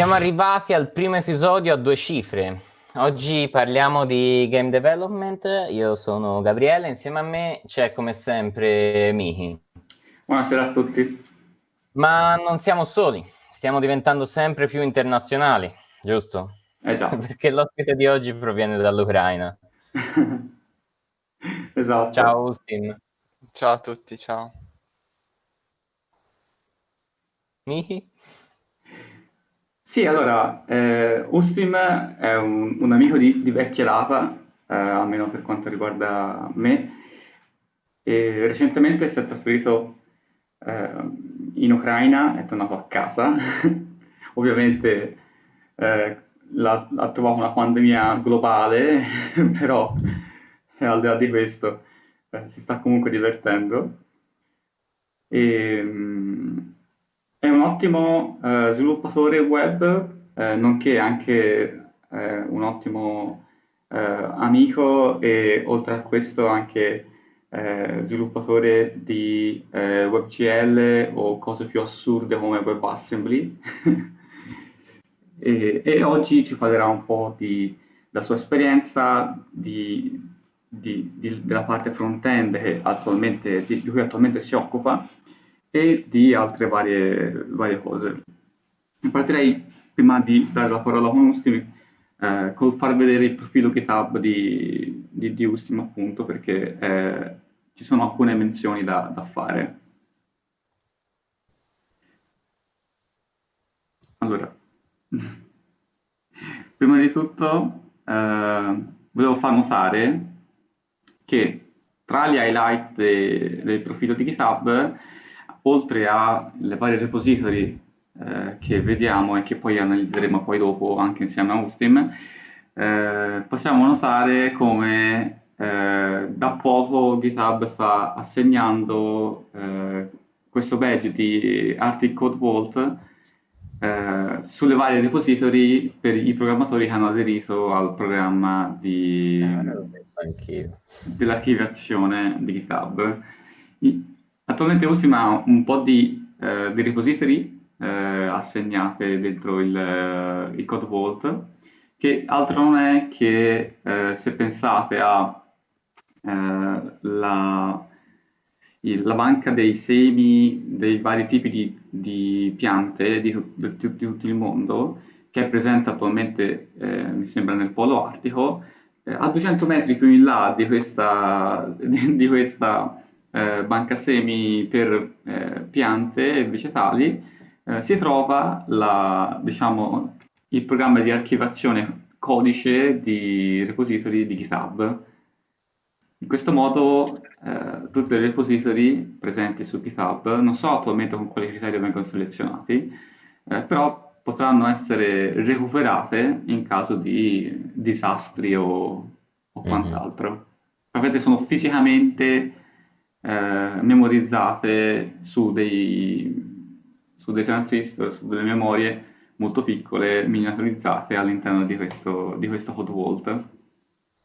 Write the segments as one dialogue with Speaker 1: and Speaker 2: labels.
Speaker 1: Siamo arrivati al primo episodio a due cifre. Oggi parliamo di game development. Io sono Gabriele, insieme a me c'è come sempre Mihi.
Speaker 2: Buonasera a tutti.
Speaker 1: Ma non siamo soli, stiamo diventando sempre più internazionali, giusto?
Speaker 2: Esatto.
Speaker 1: Perché l'ospite di oggi proviene dall'Ucraina.
Speaker 2: esatto.
Speaker 1: Ciao Austin.
Speaker 3: Ciao a tutti, ciao.
Speaker 1: Mihi?
Speaker 2: Sì, allora, eh, Ustim è un, un amico di, di vecchia data, eh, almeno per quanto riguarda me, e recentemente si è trasferito eh, in Ucraina, è tornato a casa, ovviamente eh, l'ha, ha trovato una pandemia globale, però al di là di questo eh, si sta comunque divertendo. E, mh, è un ottimo eh, sviluppatore web, eh, nonché anche eh, un ottimo eh, amico e oltre a questo anche eh, sviluppatore di eh, WebGL o cose più assurde come WebAssembly. e, e, oggi ci parlerà un po' di, della sua esperienza, di, di, della parte front-end di, di cui attualmente si occupa e di altre varie, varie cose. Partirei, prima di dare la parola a Ustimi, eh, col far vedere il profilo GitHub di, di, di Ustim, appunto, perché eh, ci sono alcune menzioni da, da fare. Allora, prima di tutto eh, volevo far notare che tra gli highlight de, del profilo di GitHub oltre alle varie repository eh, che vediamo e che poi analizzeremo poi dopo anche insieme a Ustim, eh, possiamo notare come eh, da poco GitHub sta assegnando eh, questo badge di Arctic Code Vault eh, sulle varie repository per i programmatori che hanno aderito al programma di, dell'archiviazione di GitHub. Attualmente Usima ha un po' di, eh, di repository eh, assegnate dentro il, eh, il, Code Vault, che altro non è che eh, se pensate a eh, la, banca dei semi dei vari tipi di, di piante di, di, di, tutto il mondo, che è presente attualmente, eh, mi sembra, nel polo artico, a 200 metri più in là di questa, di questa eh, banca semi per eh, piante vegetali, eh, si trova la, diciamo, il programma di archivazione codice di repository di GitHub. In questo modo eh, tutte le repository presenti su GitHub, non so attualmente con quali criteri vengono selezionati, eh, però potranno essere recuperate in caso di disastri o, o mhm. quant'altro. Mm-hmm. Ovviamente sono fisicamente eh, memorizzate su dei, su dei transistor, su delle memorie molto piccole, miniaturizzate all'interno di questo, di questo hot vault,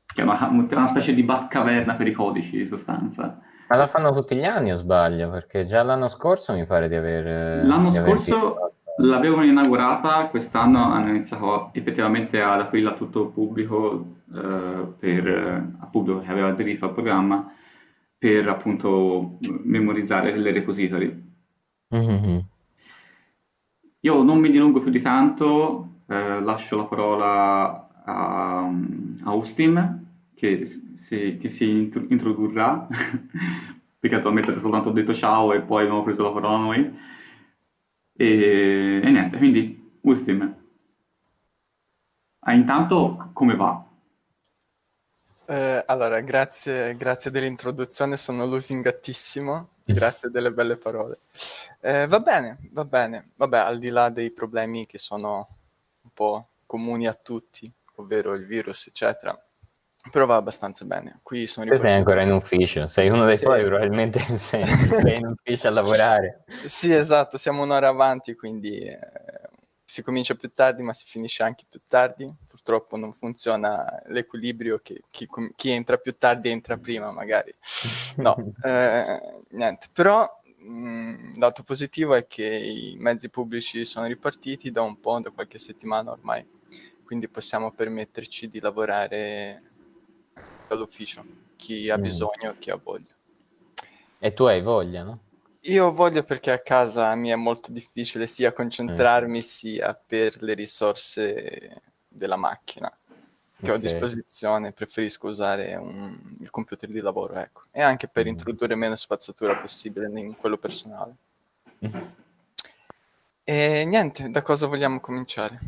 Speaker 2: che è una, una specie di backcaverna per i codici di sostanza.
Speaker 1: Ma la fanno tutti gli anni o sbaglio? Perché già l'anno scorso mi pare di aver...
Speaker 2: L'anno di scorso aver l'avevano inaugurata, quest'anno hanno iniziato effettivamente ad aprirla a tutto il pubblico, eh, per, a pubblico che aveva aderito al programma, per appunto memorizzare le repository. Mm-hmm. Io non mi dilungo più di tanto, eh, lascio la parola a, a Austin che, si, che si introdurrà, perché attualmente soltanto detto ciao e poi abbiamo preso la parola noi. E, e niente, quindi Austin, ah, intanto come va?
Speaker 3: Eh, allora, grazie, grazie dell'introduzione, sono lusingattissimo, grazie delle belle parole. Eh, va bene, va bene, vabbè, al di là dei problemi che sono un po' comuni a tutti, ovvero il virus, eccetera, però va abbastanza bene. Qui sono
Speaker 1: riportato... sei ancora in ufficio, sei uno dei sì. tuoi, probabilmente sei, sei in ufficio a lavorare.
Speaker 3: sì, esatto, siamo un'ora avanti, quindi eh, si comincia più tardi ma si finisce anche più tardi. Purtroppo non funziona l'equilibrio che chi, chi entra più tardi entra prima magari. No, eh, niente. Però mh, lato positivo è che i mezzi pubblici sono ripartiti da un po', da qualche settimana ormai, quindi possiamo permetterci di lavorare dall'ufficio, chi ha
Speaker 1: Mm.
Speaker 3: bisogno, chi ha voglia.
Speaker 1: E tu hai voglia, no?
Speaker 3: Io voglio perché a casa mi è molto difficile sia concentrarmi sia per le risorse della macchina che ho a disposizione, preferisco usare un- il computer di lavoro, ecco. E anche per
Speaker 1: Mm.
Speaker 3: introdurre meno spazzatura possibile in quello personale.
Speaker 1: Mm.
Speaker 3: E niente, da cosa vogliamo cominciare?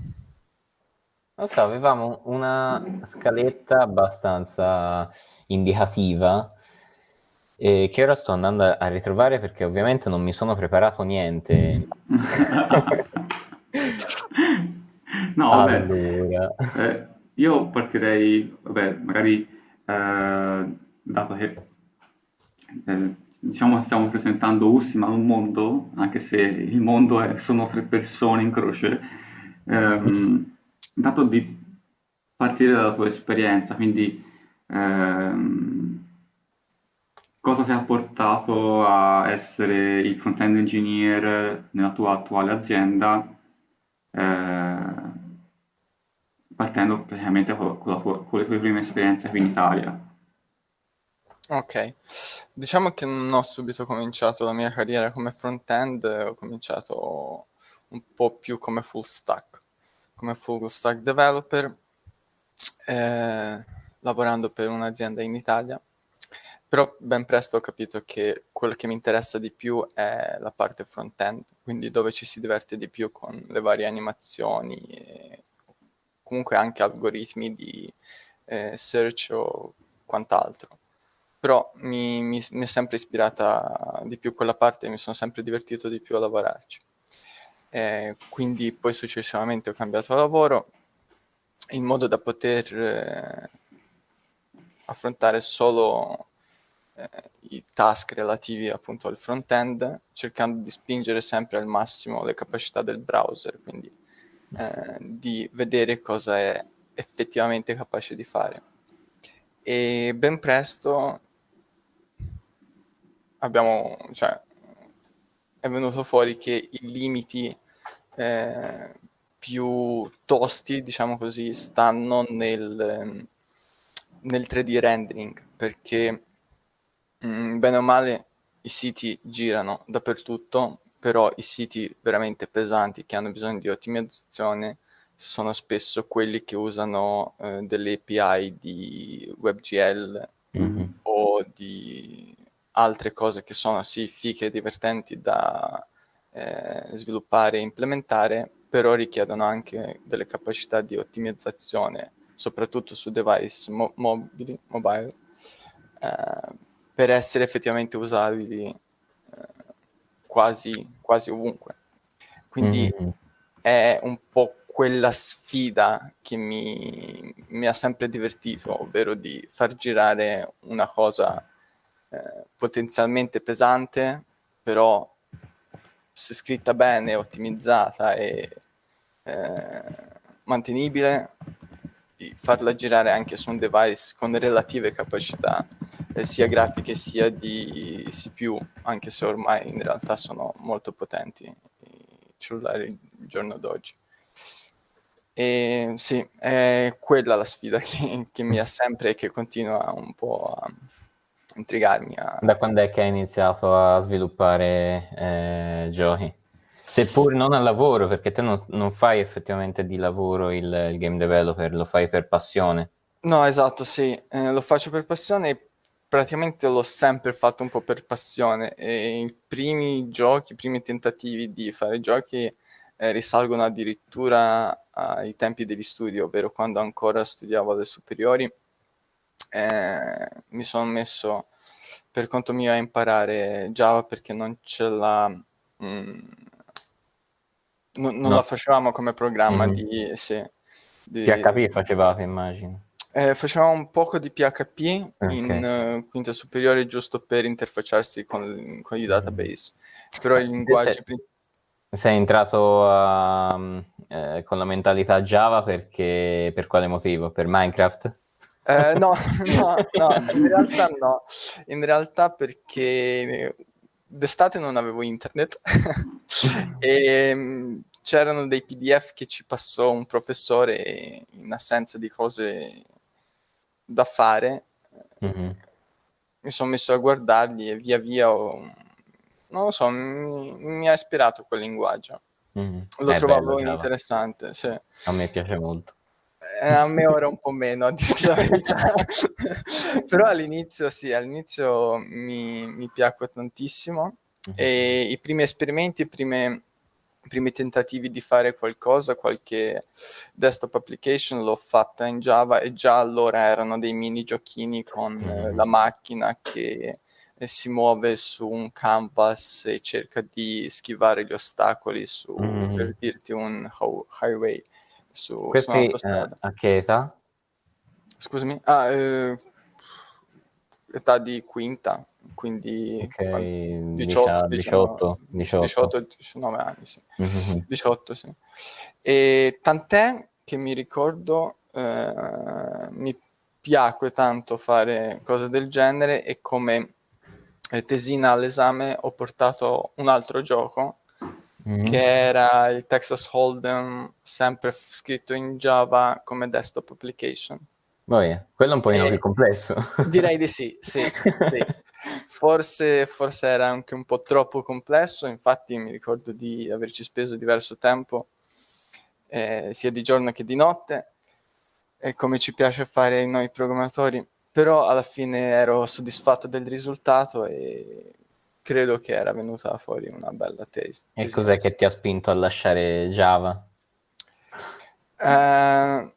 Speaker 1: Non so, avevamo una scaletta abbastanza indicativa eh, che ora sto andando a, a ritrovare perché ovviamente non mi sono preparato niente.
Speaker 2: No, vabbè,
Speaker 1: Allora,
Speaker 2: eh, io partirei, vabbè, magari, eh, dato che eh, diciamo stiamo presentando Ussima un mondo, anche se il mondo è- sono tre persone in croce, ehm, dato di partire dalla tua esperienza, quindi ehm, cosa ti ha portato a essere il front-end engineer nella tua attuale azienda? Eh, partendo praticamente con, con con le tue prime esperienze qui in Italia.
Speaker 3: Ok, diciamo che non ho subito cominciato la mia carriera come front-end, ho cominciato un po' più come full stack, come full stack developer, eh, lavorando per un'azienda in Italia, però ben presto ho capito che quello che mi interessa di più è la parte front-end, quindi dove ci si diverte di più con le varie animazioni e comunque anche algoritmi di eh, search o quant'altro però mi, mi- mi è sempre ispirata di più quella parte e mi sono sempre divertito di più a lavorarci. Eh, quindi poi successivamente ho cambiato lavoro in modo da poter eh, affrontare solo eh, i task relativi appunto al front-end, cercando di spingere sempre al massimo le capacità del browser, quindi eh, di vedere cosa è effettivamente capace di fare. E ben presto abbiamo, cioè, è venuto fuori che i limiti eh, più tosti, diciamo così, stanno nel, nel 3D rendering, perché mm, bene o male i siti girano dappertutto, però i siti veramente pesanti che hanno bisogno di ottimizzazione sono spesso quelli che usano eh, delle API di WebGL
Speaker 1: mhm.
Speaker 3: o di altre cose che sono sì fiche e divertenti da eh, sviluppare e implementare, però richiedono anche delle capacità di ottimizzazione, soprattutto su device mo- mobili, mobile, eh, per essere effettivamente usabili eh, quasi, quasi ovunque. Quindi
Speaker 1: Mhm.
Speaker 3: è un po' quella sfida che mi, mi ha sempre divertito, ovvero di far girare una cosa eh, potenzialmente pesante, però se scritta bene, ottimizzata e eh, mantenibile, farla girare anche su un device con relative capacità, eh, sia grafiche sia di CPU, anche se ormai in realtà sono molto potenti i cellulari il giorno d'oggi. E sì, è quella la sfida che, che mi ha sempre e che continua un po' a intrigarmi. a-
Speaker 1: Da quando è che hai iniziato a sviluppare eh, giochi? Seppur non al lavoro, perché te non, non fai effettivamente di lavoro il, il game developer, lo fai per passione.
Speaker 3: No, esatto, sì, eh, lo faccio per passione e praticamente l'ho sempre fatto un po' per passione. E i primi giochi, i primi tentativi di fare giochi eh, risalgono addirittura ai tempi degli studi, ovvero quando ancora studiavo alle superiori, eh, mi sono messo per conto mio a imparare Java perché non ce la... mm, non, non
Speaker 1: No.
Speaker 3: la facevamo come programma
Speaker 1: Mhm.
Speaker 3: di... sì, di-
Speaker 1: PHP facevate, immagino.
Speaker 3: eh, facevamo un poco di PHP
Speaker 1: Ok.
Speaker 3: in eh, quinta superiore giusto per interfacciarsi con, con i database, però i linguaggi...
Speaker 1: Invece-
Speaker 3: prin-
Speaker 1: Sei entrato a- eh, con la mentalità Java perché per quale motivo? Per Minecraft?
Speaker 3: Eh, no, no, no, in realtà no, in realtà perché d'estate non avevo internet e um, c'erano dei PDF che ci passò un professore in assenza di cose da fare. Mm-hmm. Mi sono messo a guardarli e via via ho, non lo so, mi, mi ha ispirato quel linguaggio. Mm. Lo È trovavo bello, interessante. Sì.
Speaker 1: A me piace molto.
Speaker 3: Eh, a me ora un po' meno, a dirti la verità. Però all'inizio sì, all'inizio mi, mi piacque tantissimo mm-hmm. e i primi esperimenti, i primi, primi tentativi di fare qualcosa, qualche desktop application l'ho fatta in Java e già allora erano dei mini giochini con mm-hmm. la macchina che eh, si muove su un canvas e cerca di schivare gli ostacoli su, mm-hmm. per dirti, un highway su,
Speaker 1: Questi su eh, a che età?
Speaker 3: Scusami? Ah, eh, età di quinta, quindi
Speaker 1: okay, 18, 18, 18. 18,
Speaker 3: 19 anni, sì. Mm-hmm. 18, sì. E tant'è che mi ricordo, eh, mi piacque tanto fare cose del genere e come eh, tesina all'esame ho portato un altro gioco mm-hmm. che era il Texas Hold'em, sempre f- scritto in Java come desktop application.
Speaker 1: Yeah. Quello è un po' e... più complesso.
Speaker 3: Direi di sì, sì. sì. Forse, forse era anche un po' troppo complesso, infatti mi ricordo di averci speso diverso tempo, eh, sia di giorno che di notte, e come ci piace fare noi programmatori, però alla fine ero soddisfatto del risultato e credo che era venuta fuori una bella tesi.
Speaker 1: E cos'è che ti ha spinto a lasciare Java?
Speaker 3: Uh,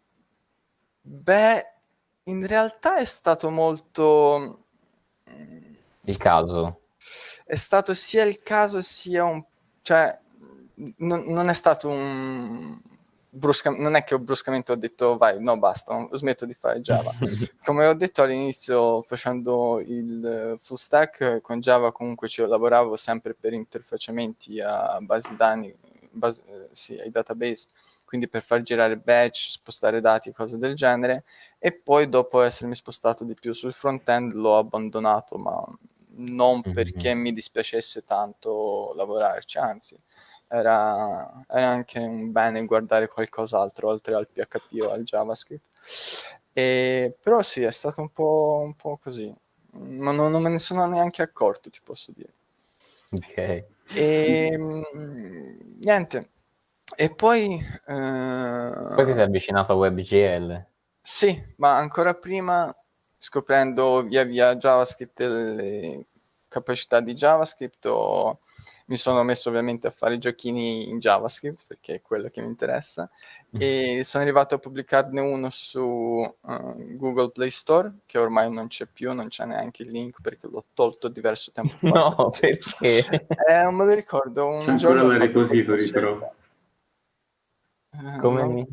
Speaker 3: beh, in realtà è stato molto...
Speaker 1: Il caso?
Speaker 3: È stato sia il caso sia un... cioè non, non è stato un, brusca- non è che ho bruscamente ho detto vai, no basta, smetto di fare Java. Come ho detto all'inizio facendo il full stack con Java comunque ci lavoravo sempre per interfacciamenti a basi danni, base, sì, ai database, quindi per far girare batch, spostare dati, cose del genere e poi dopo essermi spostato di più sul front-end l'ho abbandonato, ma non perché mi dispiacesse tanto lavorarci, anzi era, era, anche un bene guardare qualcos'altro oltre al PHP o al JavaScript. E, però sì, è stato un po', un po così. Ma non, non, me ne sono neanche accorto, ti posso dire.
Speaker 1: Ok.
Speaker 3: E niente. E poi... Eh...
Speaker 1: Poi ti sei avvicinato a WebGL?
Speaker 3: Sì, ma ancora prima, scoprendo via via JavaScript e le capacità di JavaScript, ho mi sono messo ovviamente a fare giochini in JavaScript perché è quello che mi interessa mm. e sono arrivato a pubblicarne uno su uh, Google Play Store che ormai non c'è più, non c'è neanche il link perché l'ho tolto diverso tempo fa.
Speaker 1: No, perché?
Speaker 3: eh, non me lo ricordo. Un
Speaker 2: c'è ancora la repository però.
Speaker 1: Uh, Come? No?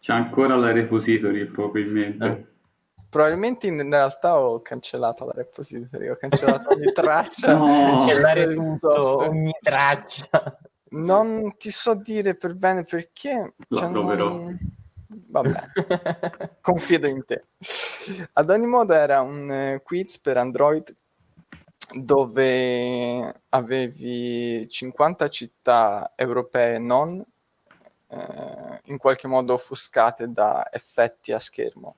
Speaker 2: C'è ancora la repository probabilmente. Eh.
Speaker 3: Probabilmente in realtà ho cancellato la repository, ho cancellato ogni traccia.
Speaker 1: no, cancellare tutto, ogni traccia.
Speaker 3: Non ti so dire per bene perché...
Speaker 2: Lo cioè, non...
Speaker 3: Vabbè, confido in te. Ad ogni modo era un eh, quiz per Android dove avevi 50 città europee non eh, in qualche modo offuscate da effetti a schermo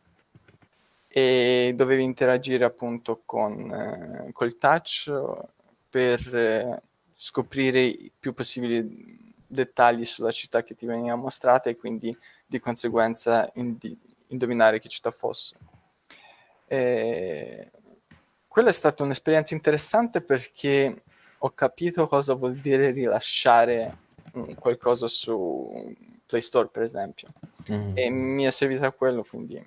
Speaker 3: e dovevi interagire appunto con eh, col touch per eh, scoprire i più possibili dettagli sulla città che ti veniva mostrata e quindi di conseguenza indi- indovinare che città fosse. E quella è stata un'esperienza interessante perché ho capito cosa vuol dire rilasciare qualcosa su Play Store, per esempio, mm. e mi è servita quello, quindi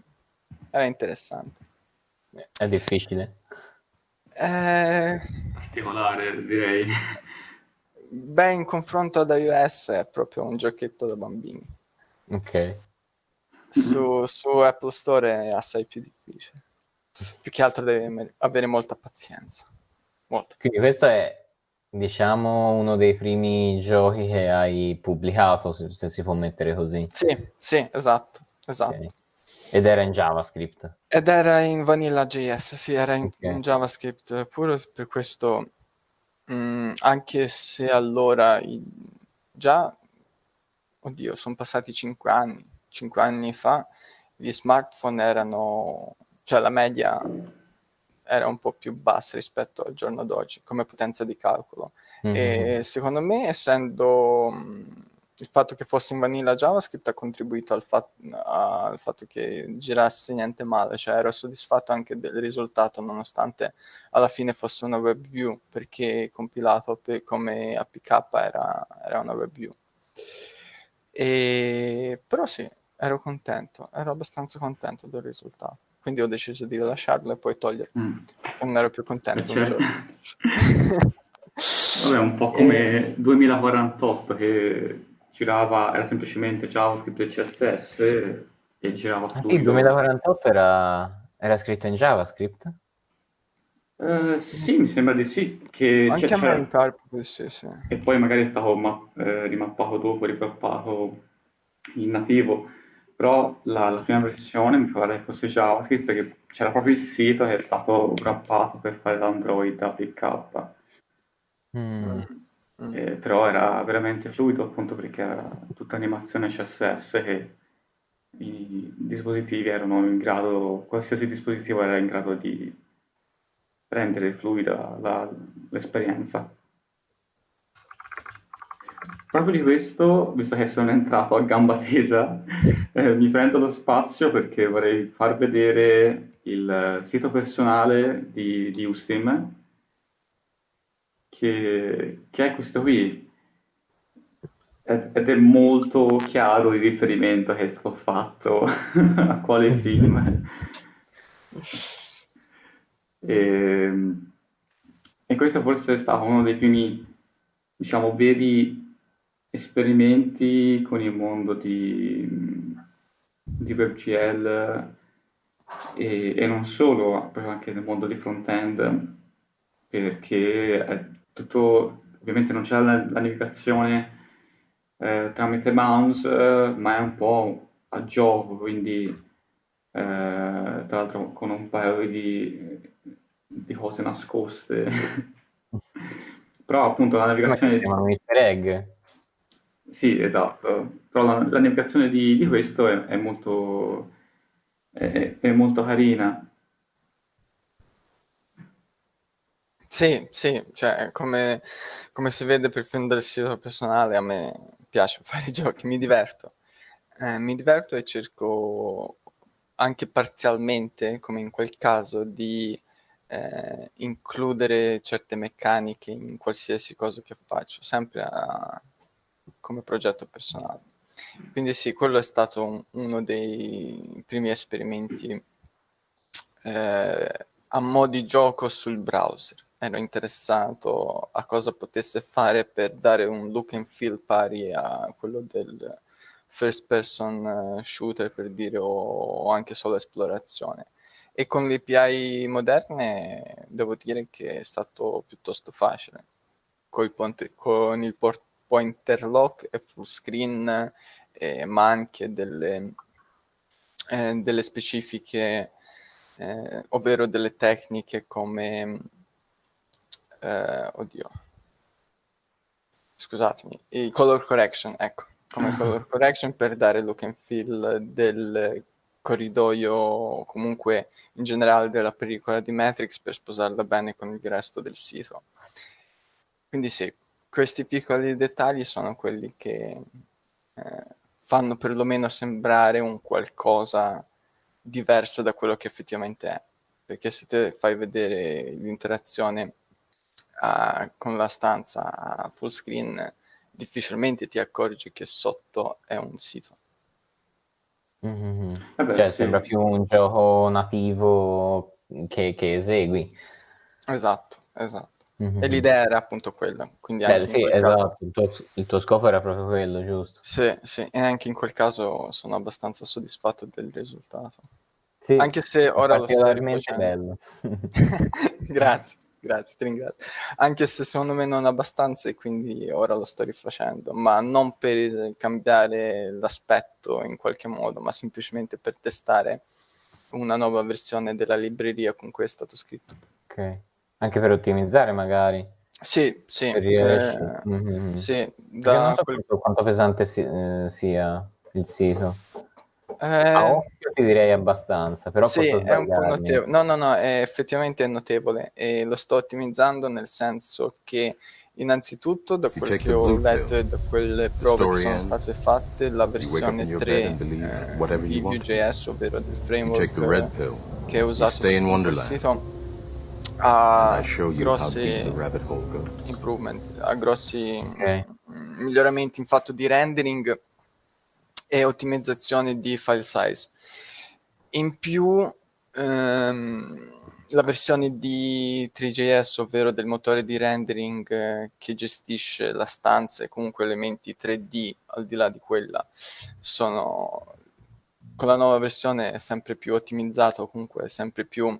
Speaker 3: era interessante.
Speaker 1: È difficile.
Speaker 3: Eh...
Speaker 2: Particolare, direi.
Speaker 3: Beh, in confronto ad iOS è proprio un giochetto da bambini.
Speaker 1: Ok.
Speaker 3: Su, su Apple Store è assai più difficile. Più che altro devi avere molta pazienza. Molta
Speaker 1: Quindi questo è, diciamo, uno dei primi giochi che hai pubblicato, se, se si può mettere così.
Speaker 3: Sì, sì, esatto, esatto. Okay.
Speaker 1: Ed era in JavaScript.
Speaker 3: Ed era in Vanilla.js, sì, era in, okay. in JavaScript pure per questo Mm, anche se allora già, oddio, sono passati cinque anni, cinque anni fa gli smartphone erano, cioè la media era un po' più bassa rispetto al giorno d'oggi come potenza di calcolo. Mm-hmm. E secondo me, essendo il fatto che fosse in vanilla JavaScript ha contribuito al, fat- al, fatto che girasse niente male, cioè ero soddisfatto anche del risultato nonostante alla fine fosse una web view perché compilato per, come APK era, era una web view. E, però sì, ero contento, ero abbastanza contento del risultato. Quindi ho deciso di rilasciarlo e poi toglierlo, mm. perché non ero più contento.
Speaker 2: Eh, certo. Vabbè, un po' come e... 2048 che girava, era semplicemente JavaScript e CSS e girava
Speaker 1: ah, Sì, 2048 era, era scritto in JavaScript?
Speaker 2: Uh, sì, mi sembra di sì. Che
Speaker 3: Anche c'è, a me mi pare sì, sì.
Speaker 2: E poi magari è stato ma- eh, rimappato dopo, ripappato in nativo. Però la, la, prima versione mi pare che fosse JavaScript perché c'era proprio il sito che è stato wrappato per fare l'Android APK. Mm. Mm. Eh, però era veramente fluido appunto perché era tutta animazione CSS che i dispositivi erano in grado, qualsiasi dispositivo era in grado di rendere fluida la, l'esperienza. Proprio di questo, visto che sono entrato a gamba tesa, eh, mi prendo lo spazio perché vorrei far vedere il sito personale di, di Ustim, che, che è questo qui, ed è molto chiaro il riferimento che è stato fatto a quale film. E, e, questo forse è stato uno dei primi, diciamo, veri esperimenti con il mondo di, di WebGL e, e non solo, anche nel mondo di front-end, perché è tutto, ovviamente non c'è la, la navigazione eh, tramite mouse, ma è un po' a gioco, quindi eh, tra l'altro con un paio di, di cose nascoste. Però appunto la navigazione...
Speaker 1: Ma un easter egg.
Speaker 2: Sì, esatto. Però la, la navigazione di, di questo è, è molto, è, è molto carina.
Speaker 3: Sì, sì, cioè come, come si vede per film del sito personale, a me piace fare i giochi, mi diverto. Eh, mi diverto e cerco anche parzialmente, come in quel caso, di eh, includere certe meccaniche in qualsiasi cosa che faccio, sempre a, come progetto personale. Quindi sì, quello è stato un, uno dei primi esperimenti eh, a mo' di gioco sul browser. Ero interessato a cosa potesse fare per dare un look and feel pari a quello del first person eh, shooter per dire o, anche solo esplorazione. E con le API moderne devo dire che è stato piuttosto facile. Ponte, con il port, pointer lock e full screen eh, ma anche delle, eh, delle specifiche eh, ovvero delle tecniche come eh, oddio, scusatemi, il color correction, ecco, come uh-huh. color correction per dare look and feel del corridoio, comunque in generale della pellicola di Matrix per sposarla bene con il resto del sito. Quindi sì, questi piccoli dettagli sono quelli che eh, fanno perlomeno sembrare un qualcosa diverso da quello che effettivamente è. Perché se te fai vedere l'interazione uh, con la stanza a full screen difficilmente ti accorgi che sotto è un sito.
Speaker 1: Mm-hmm. Vabbè, cioè sì. sembra più un gioco nativo che, che esegui.
Speaker 3: Esatto, esatto. Mm-hmm. E l'idea era appunto quella. Quindi
Speaker 1: Beh, sì, esatto, caso... il, tuo, il, tuo, scopo era proprio quello, giusto?
Speaker 3: Sì, sì, e anche in quel caso sono abbastanza soddisfatto del risultato. Sì, anche se ora lo sto
Speaker 1: bello.
Speaker 3: Grazie. Grazie, ti ringrazio. Anche se secondo me non abbastanza e quindi ora lo sto rifacendo, ma non per cambiare l'aspetto in qualche modo, ma semplicemente per testare una nuova versione della libreria con cui è stato scritto.
Speaker 1: Ok, anche per ottimizzare magari.
Speaker 3: Sì, sì, eh,
Speaker 1: Mm-hmm.
Speaker 3: sì,
Speaker 1: da non so
Speaker 3: quel...
Speaker 1: quanto pesante si, eh, sia il sito.
Speaker 3: Eh,
Speaker 1: A occhio ti direi abbastanza, però
Speaker 3: sì,
Speaker 1: posso
Speaker 3: è un po' notevole. No, no, no, è effettivamente è notevole e lo sto ottimizzando nel senso che innanzitutto da quel che ho letto e da quelle prove che sono state fatte, la versione
Speaker 4: in your
Speaker 3: 3
Speaker 4: bed and believe
Speaker 3: eh, di. Vue.js, ovvero del framework eh, che è usato
Speaker 4: stay in
Speaker 3: su quel
Speaker 4: Wonderland.
Speaker 3: sito,
Speaker 4: Hole goes.
Speaker 3: improvement, ha grossi
Speaker 1: Ok.
Speaker 3: mm, miglioramenti in fatto di rendering e ottimizzazione di file size. In più, ehm, la versione di 3JS, ovvero del motore di rendering eh, che gestisce la stanza e comunque elementi 3D al di là di quella, sono con la nuova versione è sempre più ottimizzato, comunque è sempre più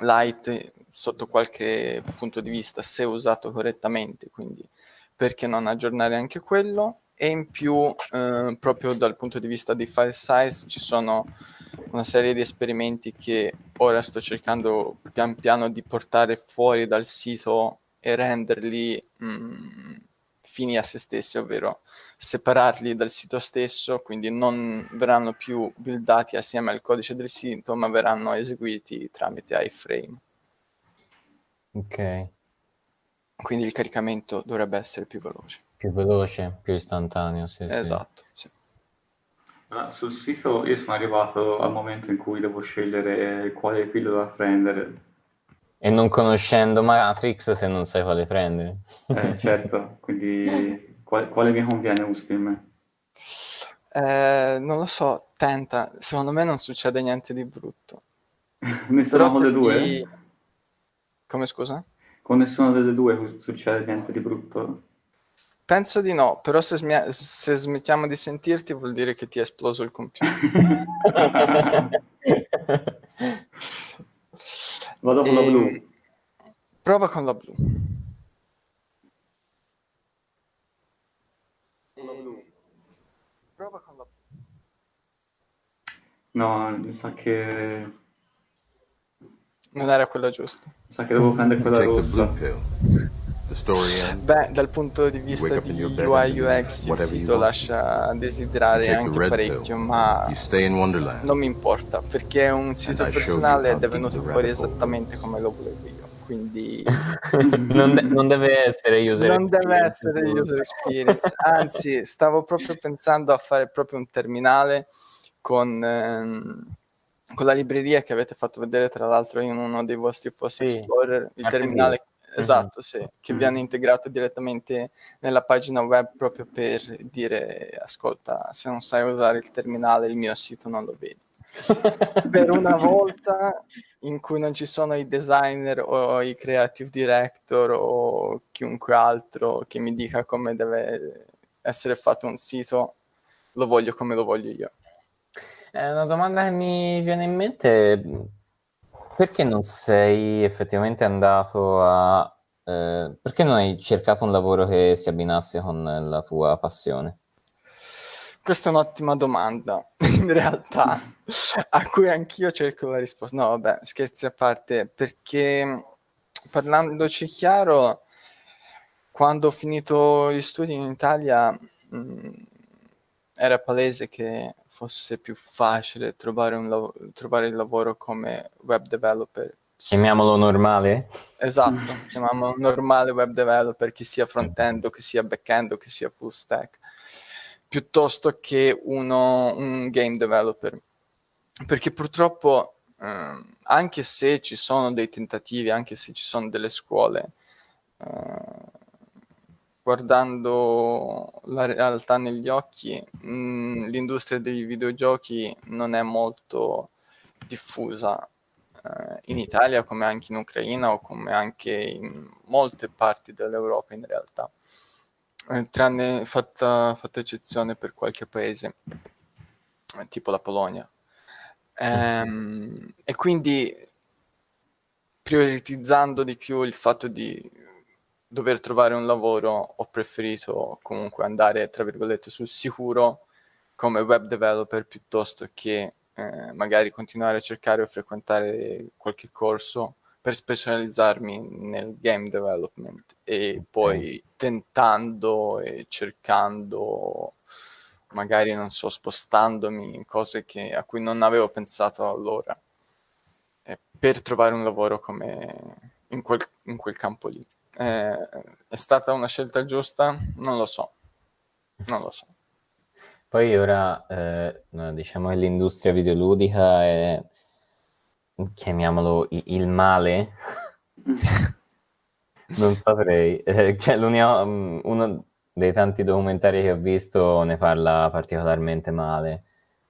Speaker 3: light sotto qualche punto di vista se usato correttamente, quindi perché non aggiornare anche quello? E in più, eh, proprio dal punto di vista di file size, ci sono una serie di esperimenti che ora sto cercando pian piano di portare fuori dal sito e renderli mh, fini a se stessi, ovvero separarli dal sito stesso, quindi non verranno più buildati assieme al codice del sito, ma verranno eseguiti tramite iframe.
Speaker 1: Ok,
Speaker 3: Quindi il caricamento dovrebbe essere più veloce.
Speaker 1: più veloce, più istantaneo. Sì, sì.
Speaker 3: Esatto, sì.
Speaker 2: Allora, sul sito io sono arrivato al momento in cui devo scegliere quale pillola prendere.
Speaker 1: E non conoscendo Matrix se non sai quale prendere.
Speaker 2: Eh, certo, quindi quale, quale mi conviene Ustim?
Speaker 3: Eh, non lo so, tenta. Secondo me non succede niente di brutto.
Speaker 2: Nessuna
Speaker 3: Però
Speaker 2: con
Speaker 3: se
Speaker 2: le due?
Speaker 3: Come scusa?
Speaker 2: Con nessuna delle due succede niente di brutto?
Speaker 3: Penso di no, però se, smia- se smettiamo di sentirti vuol dire che ti è esploso il computer.
Speaker 2: Vado con la
Speaker 3: Ehm,
Speaker 2: blu.
Speaker 3: Prova con la blu. Prova con la blu.
Speaker 2: No, mi sa che...
Speaker 3: Non era quella giusta.
Speaker 2: mi sa che devo prendere quella rossa.
Speaker 3: Beh, dal punto di vista di UI UX il sito lascia desiderare
Speaker 4: take the
Speaker 3: anche parecchio, ma non mi importa perché è un sito personale ed è venuto fuori esattamente come lo volevo io. Quindi
Speaker 1: non, de- non deve essere user
Speaker 3: non deve
Speaker 1: experience,
Speaker 3: essere
Speaker 1: giusto?
Speaker 3: user experience. Anzi, stavo proprio pensando a fare proprio un terminale con, ehm, con la libreria che avete fatto vedere tra l'altro in uno dei vostri post
Speaker 1: Sì,
Speaker 3: Explorer, il terminale esatto,
Speaker 1: Mhm.
Speaker 3: sì, che
Speaker 2: Mhm.
Speaker 3: vi hanno integrato direttamente nella pagina web proprio per dire ascolta, se non sai usare il terminale il mio sito non lo vedi. Per una volta in cui non ci sono i designer o i creative director o chiunque altro che mi dica come deve essere fatto un sito, lo voglio come lo voglio io.
Speaker 1: Eh, una domanda che mi viene in mente è perché non sei effettivamente andato a... eh, perché non hai cercato un lavoro che si abbinasse con la tua passione?
Speaker 3: Questa è un'ottima domanda, in realtà, a cui anch'io cerco la risposta. No, vabbè, scherzi a parte, perché parlandoci chiaro, quando ho finito gli studi in Italia, mh, era palese che fosse più facile trovare, un lav- trovare il lavoro come web developer.
Speaker 1: Chiamiamolo normale?
Speaker 3: Esatto, chiamiamo normale web developer, che sia front-end che sia back-end che sia full stack, piuttosto che uno, un game developer. Perché purtroppo, ehm, anche se ci sono dei tentativi, anche se ci sono delle scuole, eh, guardando la realtà negli occhi, mh, l'industria dei videogiochi non è molto diffusa eh, in Italia come anche in Ucraina o come anche in molte parti dell'Europa in realtà, Eh, tranne fatta, fatta eccezione per qualche paese, eh, tipo la Polonia. Ehm, e quindi prioritizzando di più il fatto di dover trovare un lavoro, ho preferito comunque andare, tra virgolette, sul sicuro come web developer piuttosto che eh, magari continuare a cercare o frequentare qualche corso per specializzarmi nel game development e poi tentando e cercando, magari non so, spostandomi in cose che, a cui non avevo pensato allora, eh, per trovare un lavoro come in quel, in quel campo lì. Eh, è stata una scelta giusta? Non lo so, non lo so.
Speaker 1: Poi ora, eh, diciamo che l'industria videoludica è, chiamiamolo, il male. non saprei. Eh, cioè, mm, uno dei tanti documentari che ho visto ne parla particolarmente male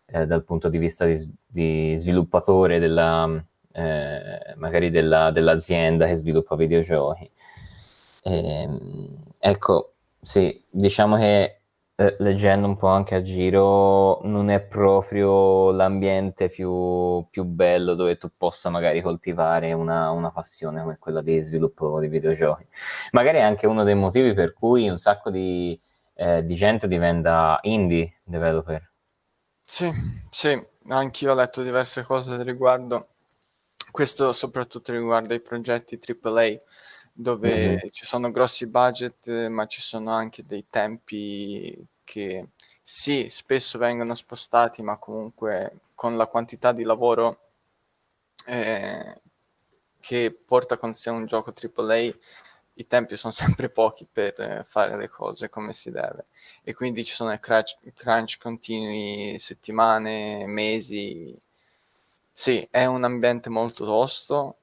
Speaker 1: eh, dal punto di vista di, di sviluppatore della, eh, magari della, dell'azienda che sviluppa videogiochi. Eh, ecco, sì, diciamo che eh, leggendo un po' anche a giro, non è proprio l'ambiente più, più bello dove tu possa magari coltivare una, una, passione come quella di sviluppo di videogiochi. Magari è anche uno dei motivi per cui un sacco di, eh, di gente diventa indie developer.
Speaker 3: Sì, sì, anch'io ho letto diverse cose al riguardo. Questo soprattutto riguarda i progetti AAA dove mm-hmm. ci sono grossi budget, ma ci sono anche dei tempi che sì, spesso vengono spostati, ma comunque con la quantità di lavoro eh, che porta con sé un gioco AAA, i tempi sono sempre pochi per fare le cose come si deve. E quindi ci sono crunch, crunch continui, settimane, mesi. Sì, è un ambiente molto tosto,